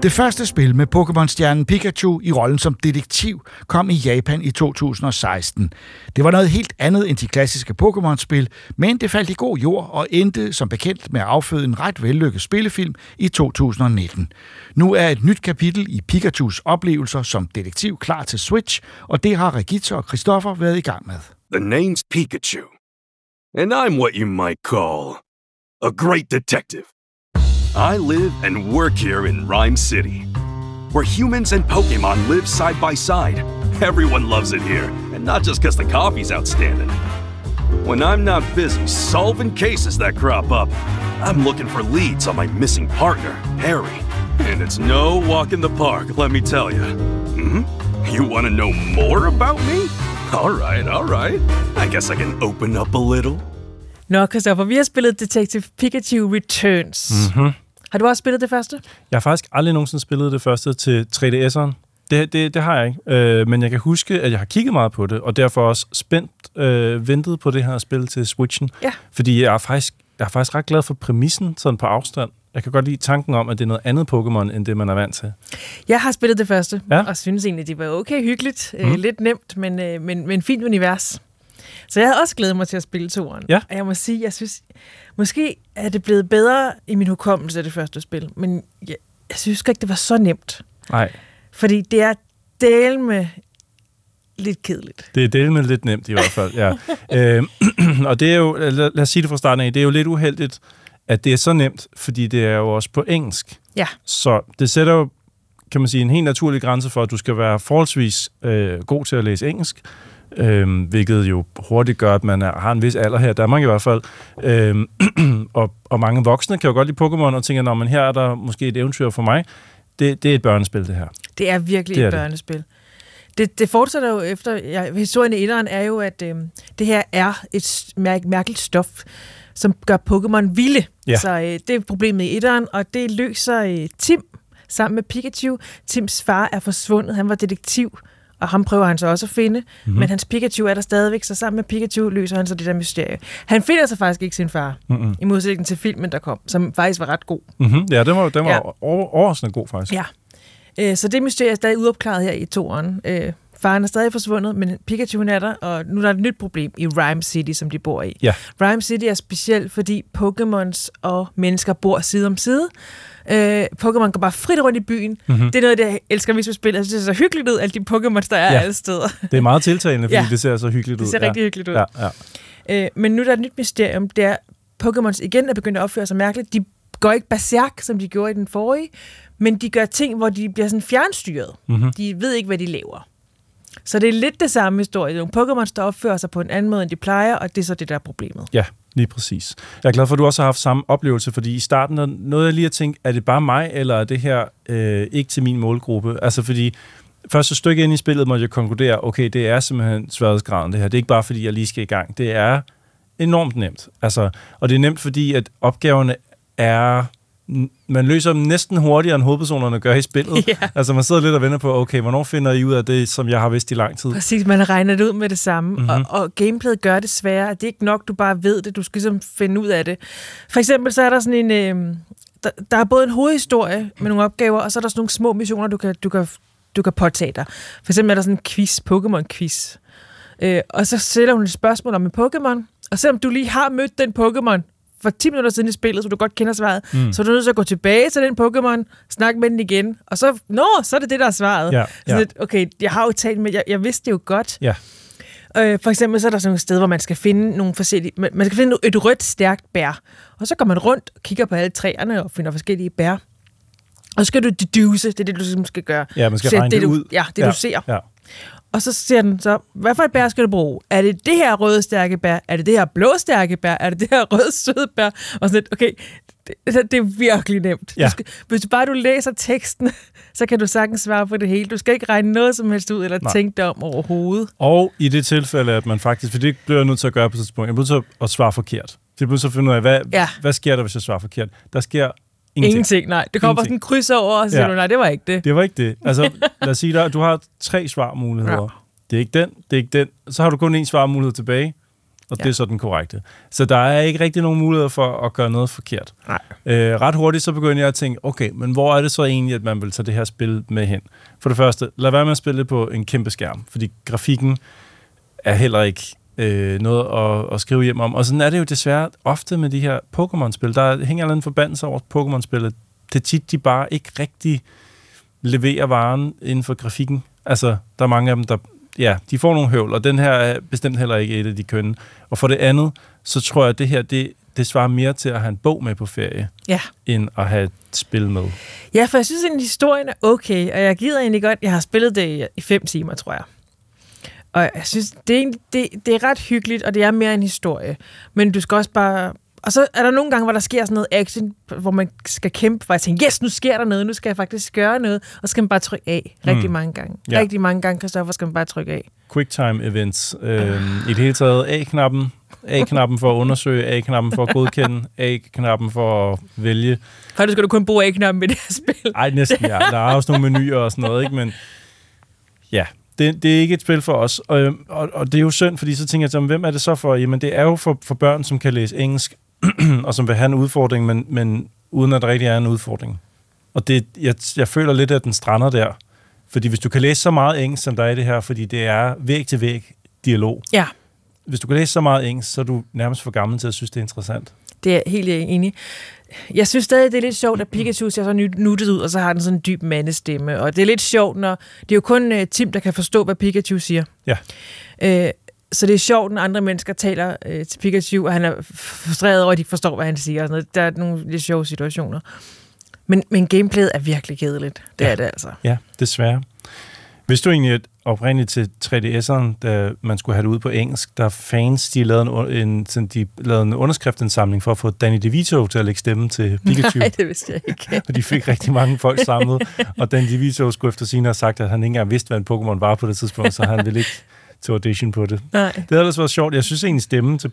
Det første spil med Pokémon-stjernen Pikachu i rollen som detektiv kom i Japan i 2016. Det var noget helt andet end de klassiske Pokémon-spil, men det faldt i god jord og endte som bekendt med at afføde en ret vellykket spillefilm i 2019. Nu er et nyt kapitel i Pikachus oplevelser som detektiv klar til Switch, og det har Regitta og Christoffer været i gang med. The name's Pikachu, and I'm what you might call a great detective. I live and work here in Rhyme City, where humans and Pokemon live side by side. Everyone loves it here, and not just because the coffee's outstanding. When I'm not busy solving cases that crop up, I'm looking for leads on my missing partner, Harry. And it's no walk in the park, let me tell you. Hmm? You want to know more about me? All right, all right. I guess I can open up a little. Nå, Christoffer, vi har spillet Detective Pikachu Returns. Mm-hmm. Har du også spillet det første? Jeg har faktisk aldrig nogensinde spillet det første til 3DS'eren. Det, det, det har jeg ikke. Øh, men jeg kan huske, at jeg har kigget meget på det, og derfor også spændt øh, ventet på det her spil til Switchen. Ja. Fordi jeg er, faktisk, jeg er faktisk ret glad for præmissen sådan på afstand. Jeg kan godt lide tanken om, at det er noget andet Pokémon, end det man er vant til. Jeg har spillet det første, Ja. og synes egentlig, det var okay hyggeligt. Mm. Mhm. Øh, lidt nemt, men, øh, men, men fint univers. Så jeg havde også glædet mig til at spille toeren. Ja. Og jeg må sige, jeg synes, måske er det blevet bedre i min hukommelse af det første spil, men jeg, jeg synes ikke, det var så nemt. Nej, Fordi det er del med lidt kedeligt. det er det med lidt nemt i hvert fald, ja. øh, og det er jo, lad, lad os sige det fra starten af, det er jo lidt uheldigt, at det er så nemt, fordi det er jo også på engelsk. Ja. Så det sætter jo, kan man sige, en helt naturlig grænse for, at du skal være forholdsvis øh, god til at læse engelsk, øh, hvilket jo hurtigt gør, at man er, har en vis alder her i Danmark i hvert fald. Øh, og, og mange voksne kan jo godt lide Pokémon og tænker, men her er der måske et eventyr for mig. Det, det er et børnespil, det her. Det er virkelig Det er et børnespil. Det, det fortsætter jo efter... Ja, historien i etteren er jo, at øh, det her er et mær- mærkeligt stof, som gør Pokémon vilde. Ja. Så øh, det er problemet i etteren, og det løser øh, Tim sammen med Pikachu. Tims far er forsvundet, han var detektiv, og ham prøver han så også at finde. Mhm. Mm-hmm. Men hans Pikachu er der stadigvæk, så sammen med Pikachu løser han så det der mysterie. Han finder så faktisk ikke sin far, Mhm. i modsætning til filmen, der kom, som faktisk var ret god. Mm-hmm. Ja, den var, den var Ja. over, overraskende god, faktisk. Ja. Øh, så det mysterie er stadig uopklaret her i toeren. Øh, faren er stadig forsvundet, men Pikachu er der, og nu er der et nyt problem i Rhyme City, som de bor i. Ja. Rhyme City er specielt, fordi Pokémons og mennesker bor side om side. Øh, Pokémon går bare frit rundt i byen. Mhm. Mm-hmm. Det er noget, jeg elsker ved spillet. Jeg synes, det ser så hyggeligt ud, alle de Pokémons, der er Ja. alle steder. Det er meget tiltalende, fordi Ja. ja. det ser så hyggeligt Det ud. ser ja. rigtig hyggeligt ud. Ja, ja. Øh, men nu er der et nyt mysterium, det er, Pokémons igen er begyndt at opføre sig mærkeligt. De går ikke berserk, som de gjorde i den forrige, men de gør ting, hvor de bliver sådan fjernstyret. Mhm. De ved ikke, hvad de laver. Så det er lidt det samme historie. Nogle Pokémon, der opfører sig på en anden måde, end de plejer, og det er så det, der er problemet. Ja, lige præcis. Jeg er glad for, at du også har haft samme oplevelse, fordi i starten der nåede jeg lige at tænke, er det bare mig, eller er det her øh, ikke til min målgruppe? Altså fordi første stykke ind i spillet må jeg konkludere, okay, det er simpelthen sværhedsgraden det her. Det er ikke bare, fordi jeg lige skal i gang. Det er enormt nemt. Altså, og det er nemt, fordi at opgaverne er... Man løser dem næsten hurtigere, end hovedpersonerne gør i spillet. Ja. Altså, man sidder lidt og venter på, okay, hvornår finder I ud af det, som jeg har vidst i lang tid? Præcis, man regner det ud med det samme, Mhm. mm-hmm. og, og gameplayet gør det sværere. Det er ikke nok, du bare ved det, du skal ligesom finde ud af det. For eksempel så er der sådan en... Øh, der, der er både en hovedhistorie med nogle opgaver, og så er der sådan nogle små missioner, du kan, du kan, du kan påtage dig. For eksempel er der sådan en quiz, Pokémon-quiz. Øh, og så stiller hun et spørgsmål om en Pokémon, og selvom du lige har mødt den Pokémon for 10 minutter siden i spillet, så du godt kender svaret, Mm. så er du nødt til at gå tilbage til den Pokémon, snakke med den igen, og så, nå, så er det det, der er svaret. Ja, Så ja. lidt, okay, jeg har jo talt med, jeg, jeg vidste det jo godt. Ja. Øh, for eksempel så er der sådan et sted, hvor man skal finde nogle forskellige, man skal finde et rødt, stærkt bær. Og så går man rundt og kigger på alle træerne og finder forskellige bær. Og så skal du deduce, det er det, du ligesom skal gøre. Ja, man skal regne det du, ud. Ja, det Ja, du ser. ja. Og så siger den så, hvad for et bær skal du bruge? Er det det her røde stærke bær? Er det det her blå stærke bær? Er det det her røde søde bær? Og sådan lidt, okay, det, det er virkelig nemt. Ja. Du skal, hvis du bare du læser teksten, så kan du sagtens svare på det hele. Du skal ikke regne noget som helst ud, eller Nej. tænke dig om overhovedet. Og i det tilfælde, at man faktisk, for det bliver jeg nødt til at gøre på et tidspunkt, jeg bliver nødt til at svare forkert. Jeg bliver nødt til at finde ud af, hvad, Ja. hvad sker der, hvis jeg svarer forkert? Der sker ingenting. Ingenting, nej. Det kommer bare sådan en kryds over, og så siger Ja. du, nej, det var ikke det. Det var ikke det. Altså, lad os sige, at du har tre svarmuligheder. Ja. Det er ikke den, det er ikke den. Så har du kun én svarmulighed tilbage. og ja. det er så den korrekte. Så der er ikke rigtig nogen muligheder for at gøre noget forkert. Nej. Øh, ret hurtigt så begynder jeg at tænke, okay, men hvor er det så egentlig, at man vil tage det her spil med hen? For det første, lad være med at spille det på en kæmpe skærm, fordi grafikken er heller ikke øh, noget at, at skrive hjem om. Og sådan er det jo desværre ofte med de her Pokémon-spil. Der hænger en eller anden forbandelse over Pokémon-spillet. Det er tit, de bare ikke rigtig leverer varen inden for grafikken. Altså, der er mange af dem, der ja, de får nogle høvl, og den her er bestemt heller ikke et af de kønne. Og for det andet, så tror jeg, at det her, det, det svarer mere til at have en bog med på ferie, Ja. end at have et spil med. Ja, for jeg synes, at historien er okay, og jeg gider egentlig godt, jeg har spillet det i fem timer, tror jeg. Og jeg synes, det er, egentlig- det, det er ret hyggeligt, og det er mere en historie. Men du skal også bare... Og så er der nogle gange, hvor der sker sådan noget action, hvor man skal kæmpe, hvor jeg tænker, yes, nu sker der noget, nu skal jeg faktisk gøre noget, og så skal man bare trykke af rigtig Mm. mange gange. Ja. Rigtig mange gange, Christoffer, skal man bare trykke af. Quicktime events. Øh, I det hele taget A-knappen. A-knappen for at undersøge, A-knappen for at godkende, A-knappen for at vælge. Faktisk skal du kun bruge A-knappen med det her spil. Ej, næsten ja. Der er også nogle menuer og sådan noget, ikke? Men ja, det, det er ikke et spil for os. Og, øhm, og, og det er jo synd, fordi så tænker jeg, jamen, hvem er det så for? Jamen, det er jo for, for børn, som kan læse engelsk, og som vil have en udfordring, men, men uden at der rigtig er en udfordring. Og det, jeg, jeg føler lidt, at den strander der. Fordi hvis du kan læse så meget engelsk, som der er i det her, fordi det er væg til væg dialog. Ja. Hvis du kan læse så meget engelsk, så er du nærmest for gammel til at synes, det er interessant. Det er helt enig. Jeg synes stadig, det er lidt sjovt, at Pikachu ser så nuttet ud, og så har den sådan en dyb mandestemme. Og det er lidt sjovt, når... Det er jo kun uh, Tim, der kan forstå, hvad Pikachu siger. Ja. Øh, så det er sjovt, når andre mennesker taler øh, til Pikachu, og han er frustreret over, at de ikke forstår, hvad han siger. Og sådan noget. Der er nogle lidt sjove situationer. Men, men gameplayet er virkelig kedeligt. Det Ja. er det altså. Ja, desværre. Hvis du egentlig at oprindeligt til 3DS'eren, da man skulle have det ud på engelsk, der fans, de lavede en, en, sådan, de lavede en underskriftindsamling for at få Danny DeVito til at lægge stemme til Pikachu. Nej, det vidste jeg ikke. og de fik rigtig mange folk samlet. Og Danny DeVito skulle efter sine have sagt, at han ikke engang vidste, hvad en Pokémon var på det tidspunkt, så han ville ikke til audition på det. Nej. Det havde ellers været sjovt. Jeg synes egentlig, stemmen til,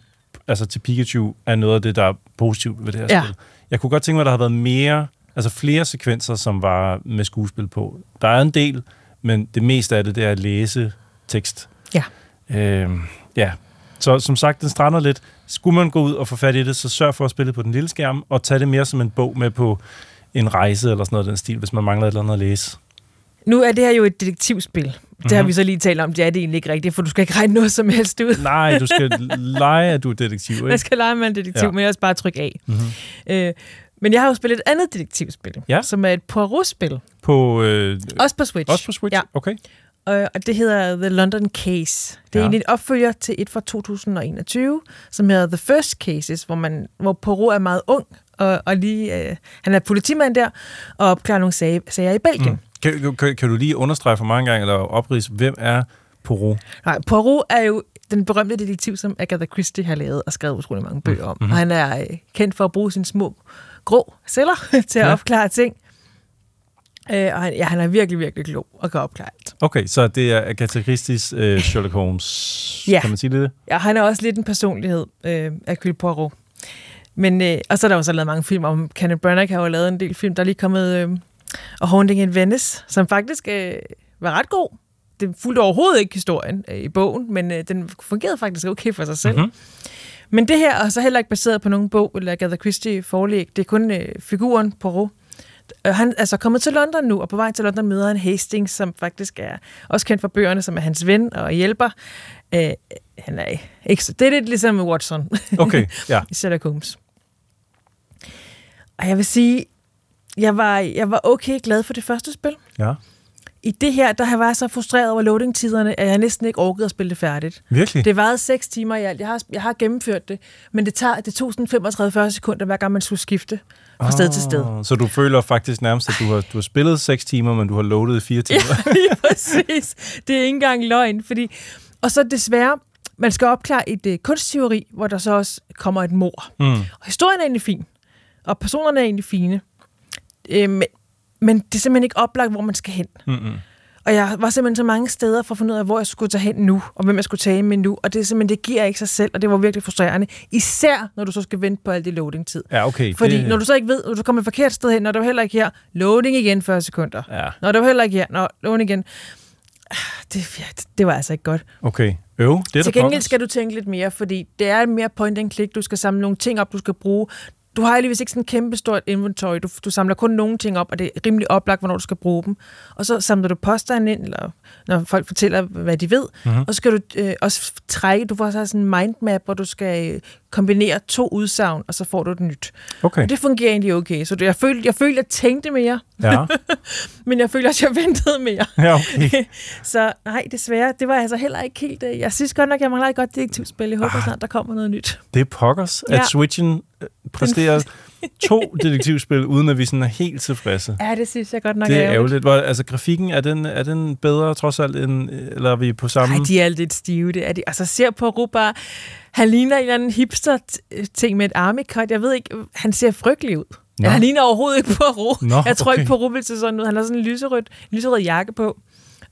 altså til Pikachu er noget af det, der er positivt ved det her Ja. spil. Jeg kunne godt tænke mig, at der havde været mere, altså flere sekvenser, som var med skuespil på. Der er en del, men det meste af det, det er at læse tekst. Ja. Øhm, ja. Så som sagt, den strander lidt. Skulle man gå ud og få fat i det, så sørg for at spille på den lille skærm, og tage det mere som en bog med på en rejse eller sådan noget den stil, hvis man mangler et eller andet at læse. Nu er det her jo et detektivspil. Det mm-hmm. har Mhm. vi så lige talt om. Det er det egentlig ikke rigtigt, for du skal ikke regne noget som helst ud. Nej, du skal lege, at du er detektiv, ikke? Man skal lege med en detektiv, Ja. men ellers bare trykke af. Mhm. Øh, men jeg har jo spillet et andet detektivspil, Ja. som er et Poirot-spil. På, øh, Også på Switch. Også på Switch? Ja. Okay. Øh, og det hedder The London Case. Det er Ja. egentlig en opfølger til et fra 2021, som hedder The First Cases, hvor, man, hvor Poirot er meget ung, og, og lige, øh, han er politimand der, og opklarer nogle sager, sager i Belgien. Mm. Kan, kan, kan du lige understrege for mange gange, eller oprise, hvem er Poirot? Nej, Poirot er jo den berømte detektiv, som Agatha Christie har lavet og skrevet utrolig mange bøger om. Mhm. Mm-hmm. Og han er øh, kendt for at bruge sine små grå celler til at Ja. opklare ting. Øh, og han, ja, han er virkelig, virkelig klog og kan opklare alt. Okay, så det er Agatha Christie's øh, Sherlock Holmes. Ja. Kan man sige det? Ja, han er også lidt en personlighed, øh, Hercule Poirot. Men, øh, og så er der også lavet mange film om, Kenneth Branagh har jo lavet en del film, der er lige kommet, øh, og Haunting in Venice, som faktisk øh, var ret god. Det fulgte overhovedet ikke historien øh, i bogen, men øh, den fungerede faktisk okay for sig selv. Mhm. Mm-hmm. Men det her er så heller ikke baseret på nogen bog eller Agatha Christie forlæg. Det er kun øh, figuren Poirot. Øh, Han er altså kommet til London nu, og på vej til London møder han Hastings, som faktisk er også kendt for bøgerne, som er hans ven og hjælper. Øh, han er ikke så... Det er lidt ligesom Watson. Okay, ja. I Sherlock Holmes. Og jeg vil sige, jeg var, jeg var okay glad for det første spil. Ja. I det her, der har jeg så frustreret over loading-tiderne, at jeg næsten ikke orkede at spille det færdigt. Virkelig? Det varede 6 timer i alt. Jeg har, jeg har gennemført det, men det, tager, det tog sådan 35-40 sekunder, hver gang man skulle skifte fra sted til sted. Ah, Så du føler faktisk nærmest, at du har, du har spillet 6 timer, men du har loadet i 4 timer? Ja, lige præcis. Det er ikke engang løgn, fordi... Og så desværre, man skal opklare et uh, kunstteori, hvor der så også kommer et mor. Mm. Og historien er egentlig fin, og personerne er egentlig fine, øh, men, men det er simpelthen ikke oplagt, hvor man skal hen. Mm-mm. Og jeg var simpelthen så mange steder for at finde ud af, hvor jeg skulle tage hen nu, og hvem jeg skulle tage med nu. Og det er simpelthen, det giver ikke sig selv, og det var virkelig frustrerende. Især, når du så skal vente på al det loading-tid. Ja, okay. Fordi det... når du så ikke ved, når du kommer et forkert sted hen, når du heller ikke her, loading igen 40 sekunder. Ja. Når du heller ikke her, når loading igen. Det, ja, det- var altså ikke godt. Okay. Øv, det er Til gengæld skal du tænke lidt mere, fordi det er mere point and click. Du skal samle nogle ting op, du skal bruge. Du har alligevel ikke sådan en kæmpe stort inventory. Du, du samler kun nogle ting op, og det er rimelig oplagt, hvornår du skal bruge dem. Og så samler du påstanden ind, eller når folk fortæller, hvad de ved. Mhm. Mm-hmm. Og så skal du øh, også trække, du får også sådan en mindmap, hvor du skal øh, kombinere to udsagn, og så får du et nyt. Okay. Og det fungerer egentlig okay. Så det, jeg følte, jeg følte, jeg tænkte mere. Ja. Men jeg følte også, at jeg ventede mere. Ja, okay. så nej, desværre, det var altså heller ikke helt... øh, Jeg synes godt nok, jeg mangler et godt detektivspil. Jeg håber Ah. snart, der kommer noget nyt. Det er pokkers, at Ja. Switchen øh, præsterer to detektivspil, uden at vi sådan er helt tilfredse. Ja, det synes jeg godt nok Det er ærgerligt. Hvor, altså, grafikken, er den, er den bedre trods alt, end, eller er vi på samme? Nej, de er lidt stive, det er de. Altså, ser på Ruba, han ligner en eller anden hipster-ting med et army cut. Jeg ved ikke, han ser frygtelig ud. Nå. Han ligner overhovedet ikke på Ro. Nå, jeg tror okay. ikke på Ruba til sådan ud. Han har sådan en lyserød, lyserød jakke på.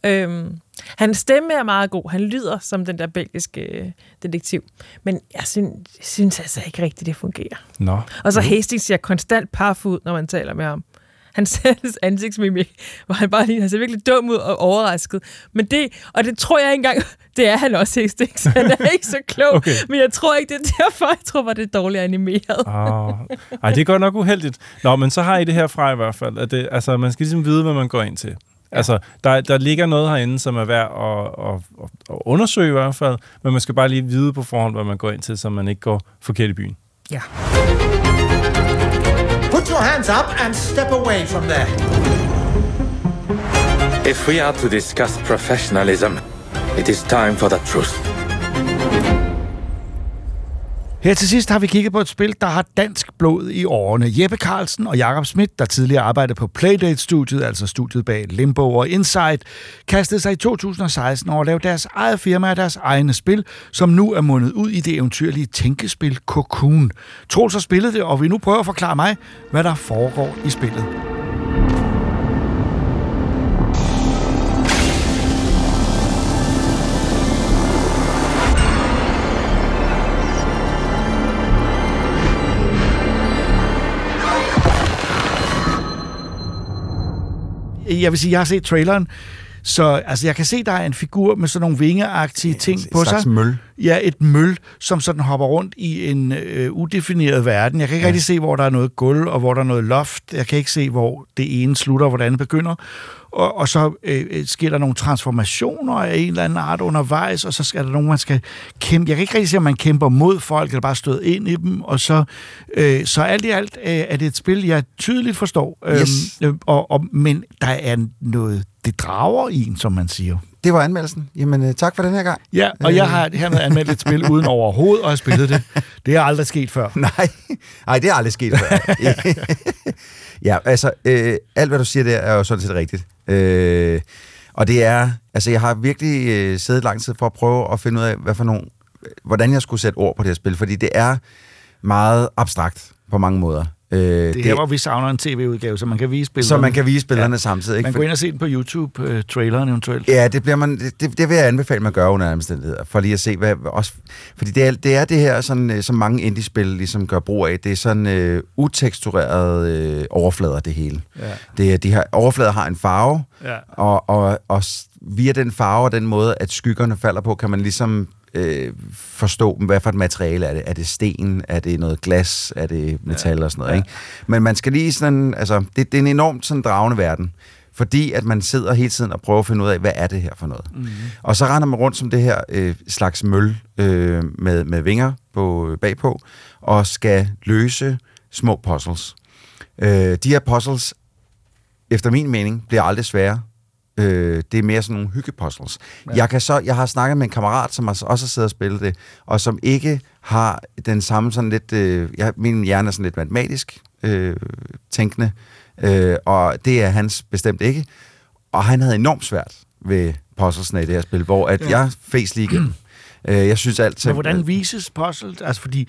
Øhm, hans stemme er meget god. Han lyder som den der belgiske øh, detektiv. Men jeg synes, synes altså ikke rigtigt, det fungerer. Nå. Og så Hastings ser konstant paf ud, når man taler med ham. Hans ansigtsmimik, hvor han bare lige, han ser virkelig dum ud og overrasket. Men det, og det tror jeg ikke engang, det er han også, Hastings. Han er ikke så klog, Okay. men jeg tror ikke, det er derfor, jeg tror bare, det er dårligt animeret. Ah. Ej, det er godt nok uheldigt. Nå, men så har I det her fra i hvert fald. At det, altså, man skal ligesom vide, hvad man går ind til. Ja. Altså, der, der ligger noget herinde, som er værd at, at, at, at undersøge i hvert fald, men man skal bare lige vide på forhånd, hvad man går ind til, så man ikke går forkert i byen. Ja. Put your hands up and step away from there. If we are to discuss professionalism, it is time for the truth. Her til sidst har vi kigget på et spil, der har dansk blod i årene. Jeppe Carlsen og Jakob Schmidt, der tidligere arbejdede på Playdate-studiet, altså studiet bag Limbo og Insight, kastede sig i 2016 over at lave deres eget firma og deres egne spil, som nu er mundet ud i det eventyrlige tænkespil Cocoon. Troels har spillet det, og vi nu prøver at forklare mig, hvad der foregår i spillet. Jeg vil sige, jeg har set traileren, så altså, jeg kan se, der er en figur med sådan nogle vingeagtige ting på sig. møl. Ja, et møl, som sådan hopper rundt i en øh, udefineret verden. Jeg kan ikke ja. rigtig se, hvor der er noget gulv, og hvor der er noget loft. Jeg kan ikke se, hvor det ene slutter, og hvor det andet begynder. Og, og så øh, øh, sker der nogle transformationer af en eller anden art undervejs, og så skal der nogen, man skal kæmpe. Jeg kan ikke rigtig se, om man kæmper mod folk, eller bare støder ind i dem. Og så, øh, så alt i alt øh, er det et spil, jeg tydeligt forstår. Yes. øh, og, og, men der er noget, det drager i en, som man siger. Det var anmeldelsen. Jamen, øh, tak for den her gang. Ja, og jeg har hermed anmeldt et spil uden overhovedet at have spillet det. Det er aldrig sket før. Nej, nej det er aldrig sket før. ja, altså, øh, alt hvad du siger der er jo sådan set rigtigt. Øh, og det er, altså jeg har virkelig øh, siddet lang tid for at prøve at finde ud af, hvad for nogle, hvordan jeg skulle sætte ord på det her spil, fordi det er meget abstrakt på mange måder. Øh, Det er her, hvor vi savner en tv-udgave, så man kan vise billederne. Så man kan vise billederne ja. samtidig. Ikke? Man går ind og se den på YouTube, uh, traileren eventuelt. Ja, det, bliver man, det, det vil jeg anbefale, man gør under omstændigheder, for lige at se, hvad, også, fordi det er, det er det her, sådan, øh, som mange indie-spil ligesom gør brug af, det er sådan øh, uteksturerede øh, overflader, det hele. Ja. Det er, de her overflader har en farve, Ja. og, og, og via den farve og den måde, at skyggerne falder på, kan man ligesom øh, forstå, hvad for et materiale er det. Er det sten? Er det noget glas? Er det metal og sådan noget? Ja. Ikke? Men man skal lige sådan, altså, det, det er en enormt sådan dragende verden. Fordi at man sidder hele tiden og prøver at finde ud af, hvad er det her for noget. Mhm. Og så render man rundt som det her øh, slags møl øh, med, med vinger på, øh, bagpå, og skal løse små puzzles. Øh, de her puzzles, efter min mening, bliver aldrig svære. Øh, det er mere sådan nogle hyggepuzzles. Ja. Jeg, kan så, jeg har snakket med en kammerat, som har- også har siddet og spillet det, og som ikke har den samme sådan lidt... Øh, jeg, min hjerne er sådan lidt matematisk øh, tænkende, øh, og det er hans bestemt ikke. Og han havde enormt svært ved puzzlesene i det her spil, hvor at Ja. jeg fes lige igennem. Øh, jeg synes alt... Men hvordan vises puzzles? Altså, fordi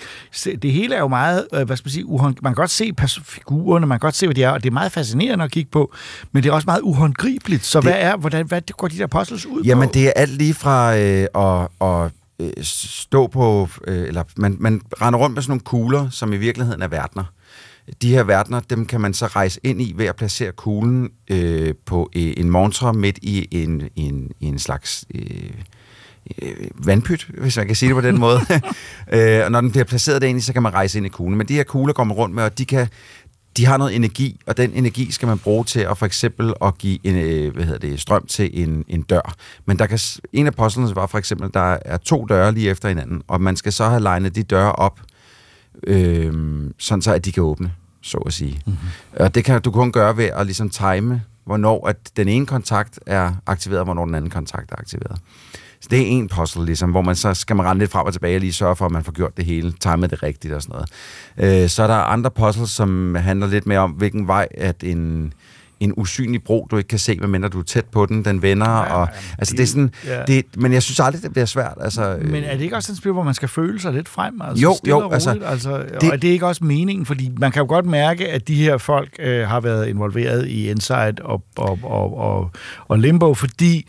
det hele er jo meget, øh, hvad skal man sige, uhånd... man kan godt se figurerne, man kan godt se, hvad de er, og det er meget fascinerende at kigge på, men det er også meget uhåndgribeligt. Så det, hvad er, hvordan, hvad går de der puzzles ud Jamen, på? det er alt lige fra øh, at, at øh, stå på, øh, eller man, man render rundt med sådan nogle kugler, som i virkeligheden er verdener. De her verdener, dem kan man så rejse ind i ved at placere kuglen øh, på øh, en montre midt i en, en, en slags... Øh, øh, vandpyt, hvis man kan sige det på den måde. øh, og når den bliver placeret derinde, så kan man rejse ind i kuglen. Men de her kugler går man rundt med, og de kan de har noget energi, og den energi skal man bruge til at for eksempel at give en, øh, hvad hedder det, strøm til en, en dør. Men der kan, en af puzzlerne var for eksempel, der er to døre lige efter hinanden, og man skal så have legnet de døre op, øh, sådan så at de kan åbne, så at sige. Mm-hmm. Og det kan du kun gøre ved at ligesom time, hvornår at den ene kontakt er aktiveret, og hvornår den anden kontakt er aktiveret. Så det er en puzzle, ligesom, hvor man så skal man rende lidt frem og tilbage og lige sørge for, at man får gjort det hele, timet det rigtigt og sådan noget. Øh, så er der andre puzzles, som handler lidt mere om, hvilken vej at en, en usynlig bro, du ikke kan se, medmindre du er tæt på den, den vender. Ja, og, altså, det er sådan, ja. det, men jeg synes aldrig, det bliver svært. Altså, Men er det ikke også et spil, hvor man skal føle sig lidt frem? Altså, Jo, jo, altså, roligt, altså, det- det, og er det ikke også meningen? Fordi man kan jo godt mærke, at de her folk øh, har været involveret i Inside og, og, og, og, og Limbo, fordi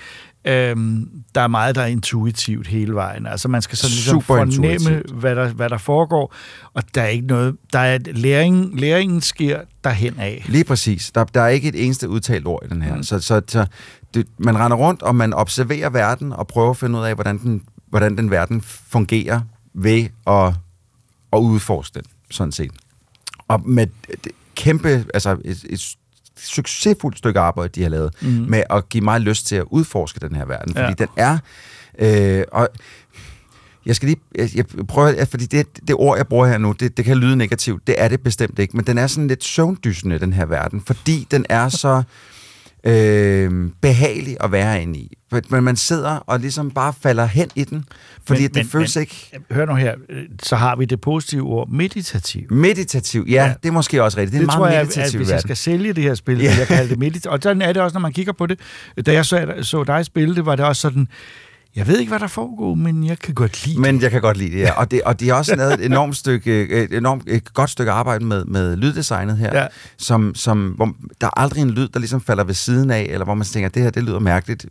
Øhm, der er meget, der er intuitivt hele vejen. Altså man skal sådan ligesom Super fornemme, intuitivt. hvad der, hvad der foregår, og der er ikke noget, der er læring, læringen sker derhen af. Lige præcis. Der, der er ikke et eneste udtalt ord i den her. Mm. Så, så, så det, man render rundt, og man observerer verden, og prøver at finde ud af, hvordan den, hvordan den verden fungerer ved at, at udforske den, sådan set. Og med kæmpe, altså et, et succesfuldt stykke arbejde, de har lavet, mm. med at give mig lyst til at udforske den her verden. Fordi Ja. den er... Øh, og jeg skal lige, jeg, jeg prøver, fordi det, det ord, jeg bruger her nu, det, det kan lyde negativt. Det er det bestemt ikke, men den er sådan lidt søvndysende, den her verden, fordi den er så øh, behagelig at være inde i. Men man sidder og ligesom bare falder hen i den, fordi men, det føles men, ikke... Hør nu her, øh, så har vi det positive ord, meditativ. Meditativ, ja, ja, det er måske også rigtigt. Det er det en tror meget jeg, at meditativ hvis jeg skal sælge det her spil, Ja. jeg kalde det meditativ. Og sådan er det også, når man kigger på det. Da jeg så, så dig spille det, var det også sådan, jeg ved ikke, hvad der foregår, men jeg kan godt lide Men jeg kan godt lide det, ja. Og, det, og de har også lavet et enormt, stykke, et enormt et godt stykke arbejde med, med lyddesignet her, Ja. som, som, hvor der er aldrig en lyd, der ligesom falder ved siden af, eller hvor man tænker, det her, det lyder mærkeligt.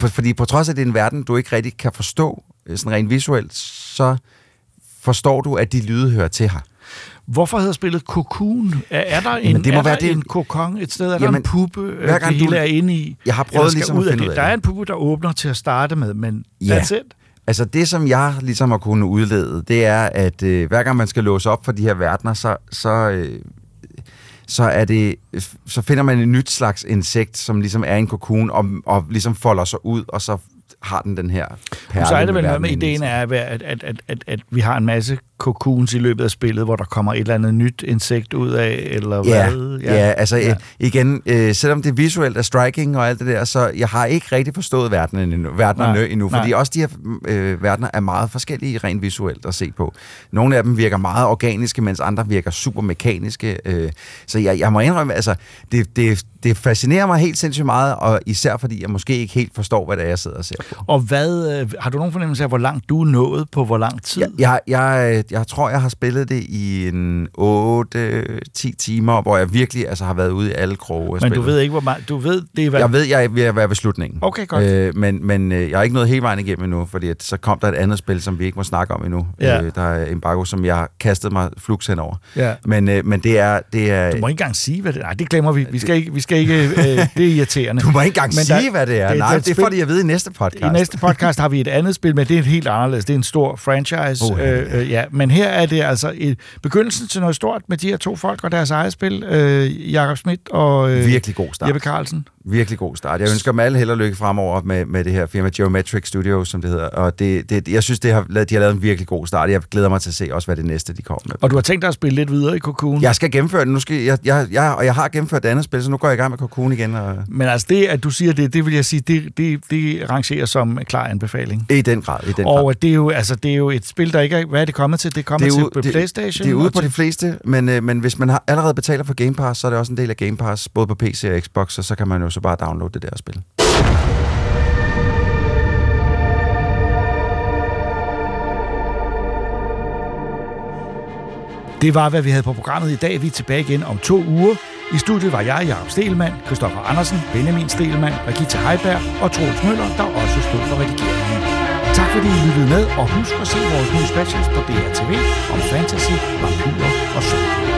Fordi på trods af, at det er en verden, du ikke rigtig kan forstå, øh, sådan rent visuelt, så forstår du, at de lyde hører til her. Hvorfor hedder spillet Cocoon? Er, er der en, Men det må er være der det- en kokon et sted? Er der Jamen, en puppe, hver hver gang det hele du- er inde i? Jeg har prøvet ligesom at ud af finde det? ud af Der det. er en puppe, der åbner til at starte med, men Ja. that's it. Altså det, som jeg ligesom har kunnet udlede, det er, at øh, hver gang man skal låse op for de her verdener, så, så, øh, så, er det, så finder man et nyt slags insekt, som ligesom er en kokon, og, og ligesom folder sig ud, og så har den den her perle. så er det vel noget med ideen er, at, at, at, at, at, vi har en masse cocoons i løbet af spillet, hvor der kommer et eller andet nyt insekt ud af, eller Ja, hvad? ja, ja altså ja. igen, øh, selvom det visuelt er striking og alt det der, så jeg har ikke rigtig forstået verdenen endnu, verdenerne Nej, endnu, nej. fordi også de her øh, verdener er meget forskellige rent visuelt at se på. Nogle af dem virker meget organiske, mens andre virker super mekaniske. Øh, så jeg, jeg må indrømme, altså, det, det, det fascinerer mig helt sindssygt meget, og især fordi jeg måske ikke helt forstår, hvad det er, jeg sidder og ser. Og hvad, øh, har du nogen fornemmelse af, hvor langt du er nået på hvor lang tid? Jeg, jeg, jeg tror, jeg har spillet det i en 8-10 timer, hvor jeg virkelig altså, har været ude i alle kroge Men spillet. du ved ikke, hvor meget... Du ved, det er, hvad... Jeg ved, jeg er ved at være ved slutningen. Okay, godt. Øh, men men øh, jeg har ikke nået hele vejen igennem endnu, fordi at, så kom der et andet spil, som vi ikke må snakke om endnu. Ja. Øh, der er Embargo, som jeg kastet mig flux henover. Ja. Men, øh, men det er... Det er Du må ikke engang sige, hvad det er. Nej, det glemmer vi. Vi skal ikke... Vi skal ikke øh, det er irriterende. du må ikke engang Men sige, der- hvad det er. Nej, et det, det får de at vide i næste podcast. I næste podcast har vi et andet spil, men det er helt anderledes. Det er en stor franchise. Oh, ja, øh, øh, ja. Men her er det altså et, begyndelsen til noget stort med de her to folk og deres eget spil. Øh, Jakob Schmidt og øh, Virkelig god start. Jeppe Carlsen. Virkelig god start. Jeg ønsker dem alle held og lykke fremover med, med det her firma Geometric Studio, som det hedder. Og det, det, jeg synes, det har, de har lavet en virkelig god start. Jeg glæder mig til at se også, hvad det næste, de kommer med. Og du har tænkt dig at spille lidt videre i Cocoon. Jeg skal gennemføre det. Nu skal, jeg, jeg, jeg, og jeg har gennemført det andet spil, så nu går jeg i gang med Cocoon igen. Og, Men altså det, at du siger det, det vil jeg sige, det, det, det rangerer som klar anbefaling. I den grad. I den grad. Og det er, jo, altså, det er jo et spil, der ikke er... Hvad er det kommet til? Det er kommet Det er til på Playstation? Det er ude og på til- de fleste, men, øh, men hvis man har allerede betaler for Game Pass, så er det også en del af Game Pass, både på PC og Xbox, og så kan man jo så bare downloade det der spil. Det var, hvad vi havde på programmet i dag. Vi er tilbage igen om to uger. I studiet var jeg, Jacob Stelmann, Christoffer Andersen, Benjamin Stelmann, Regita Heiberg og Troels Møller, der også stod for redigeringen. Tak fordi I lyttede med, og husk at se vores nye specials på DRTV om fantasy, vampyrer og zombie.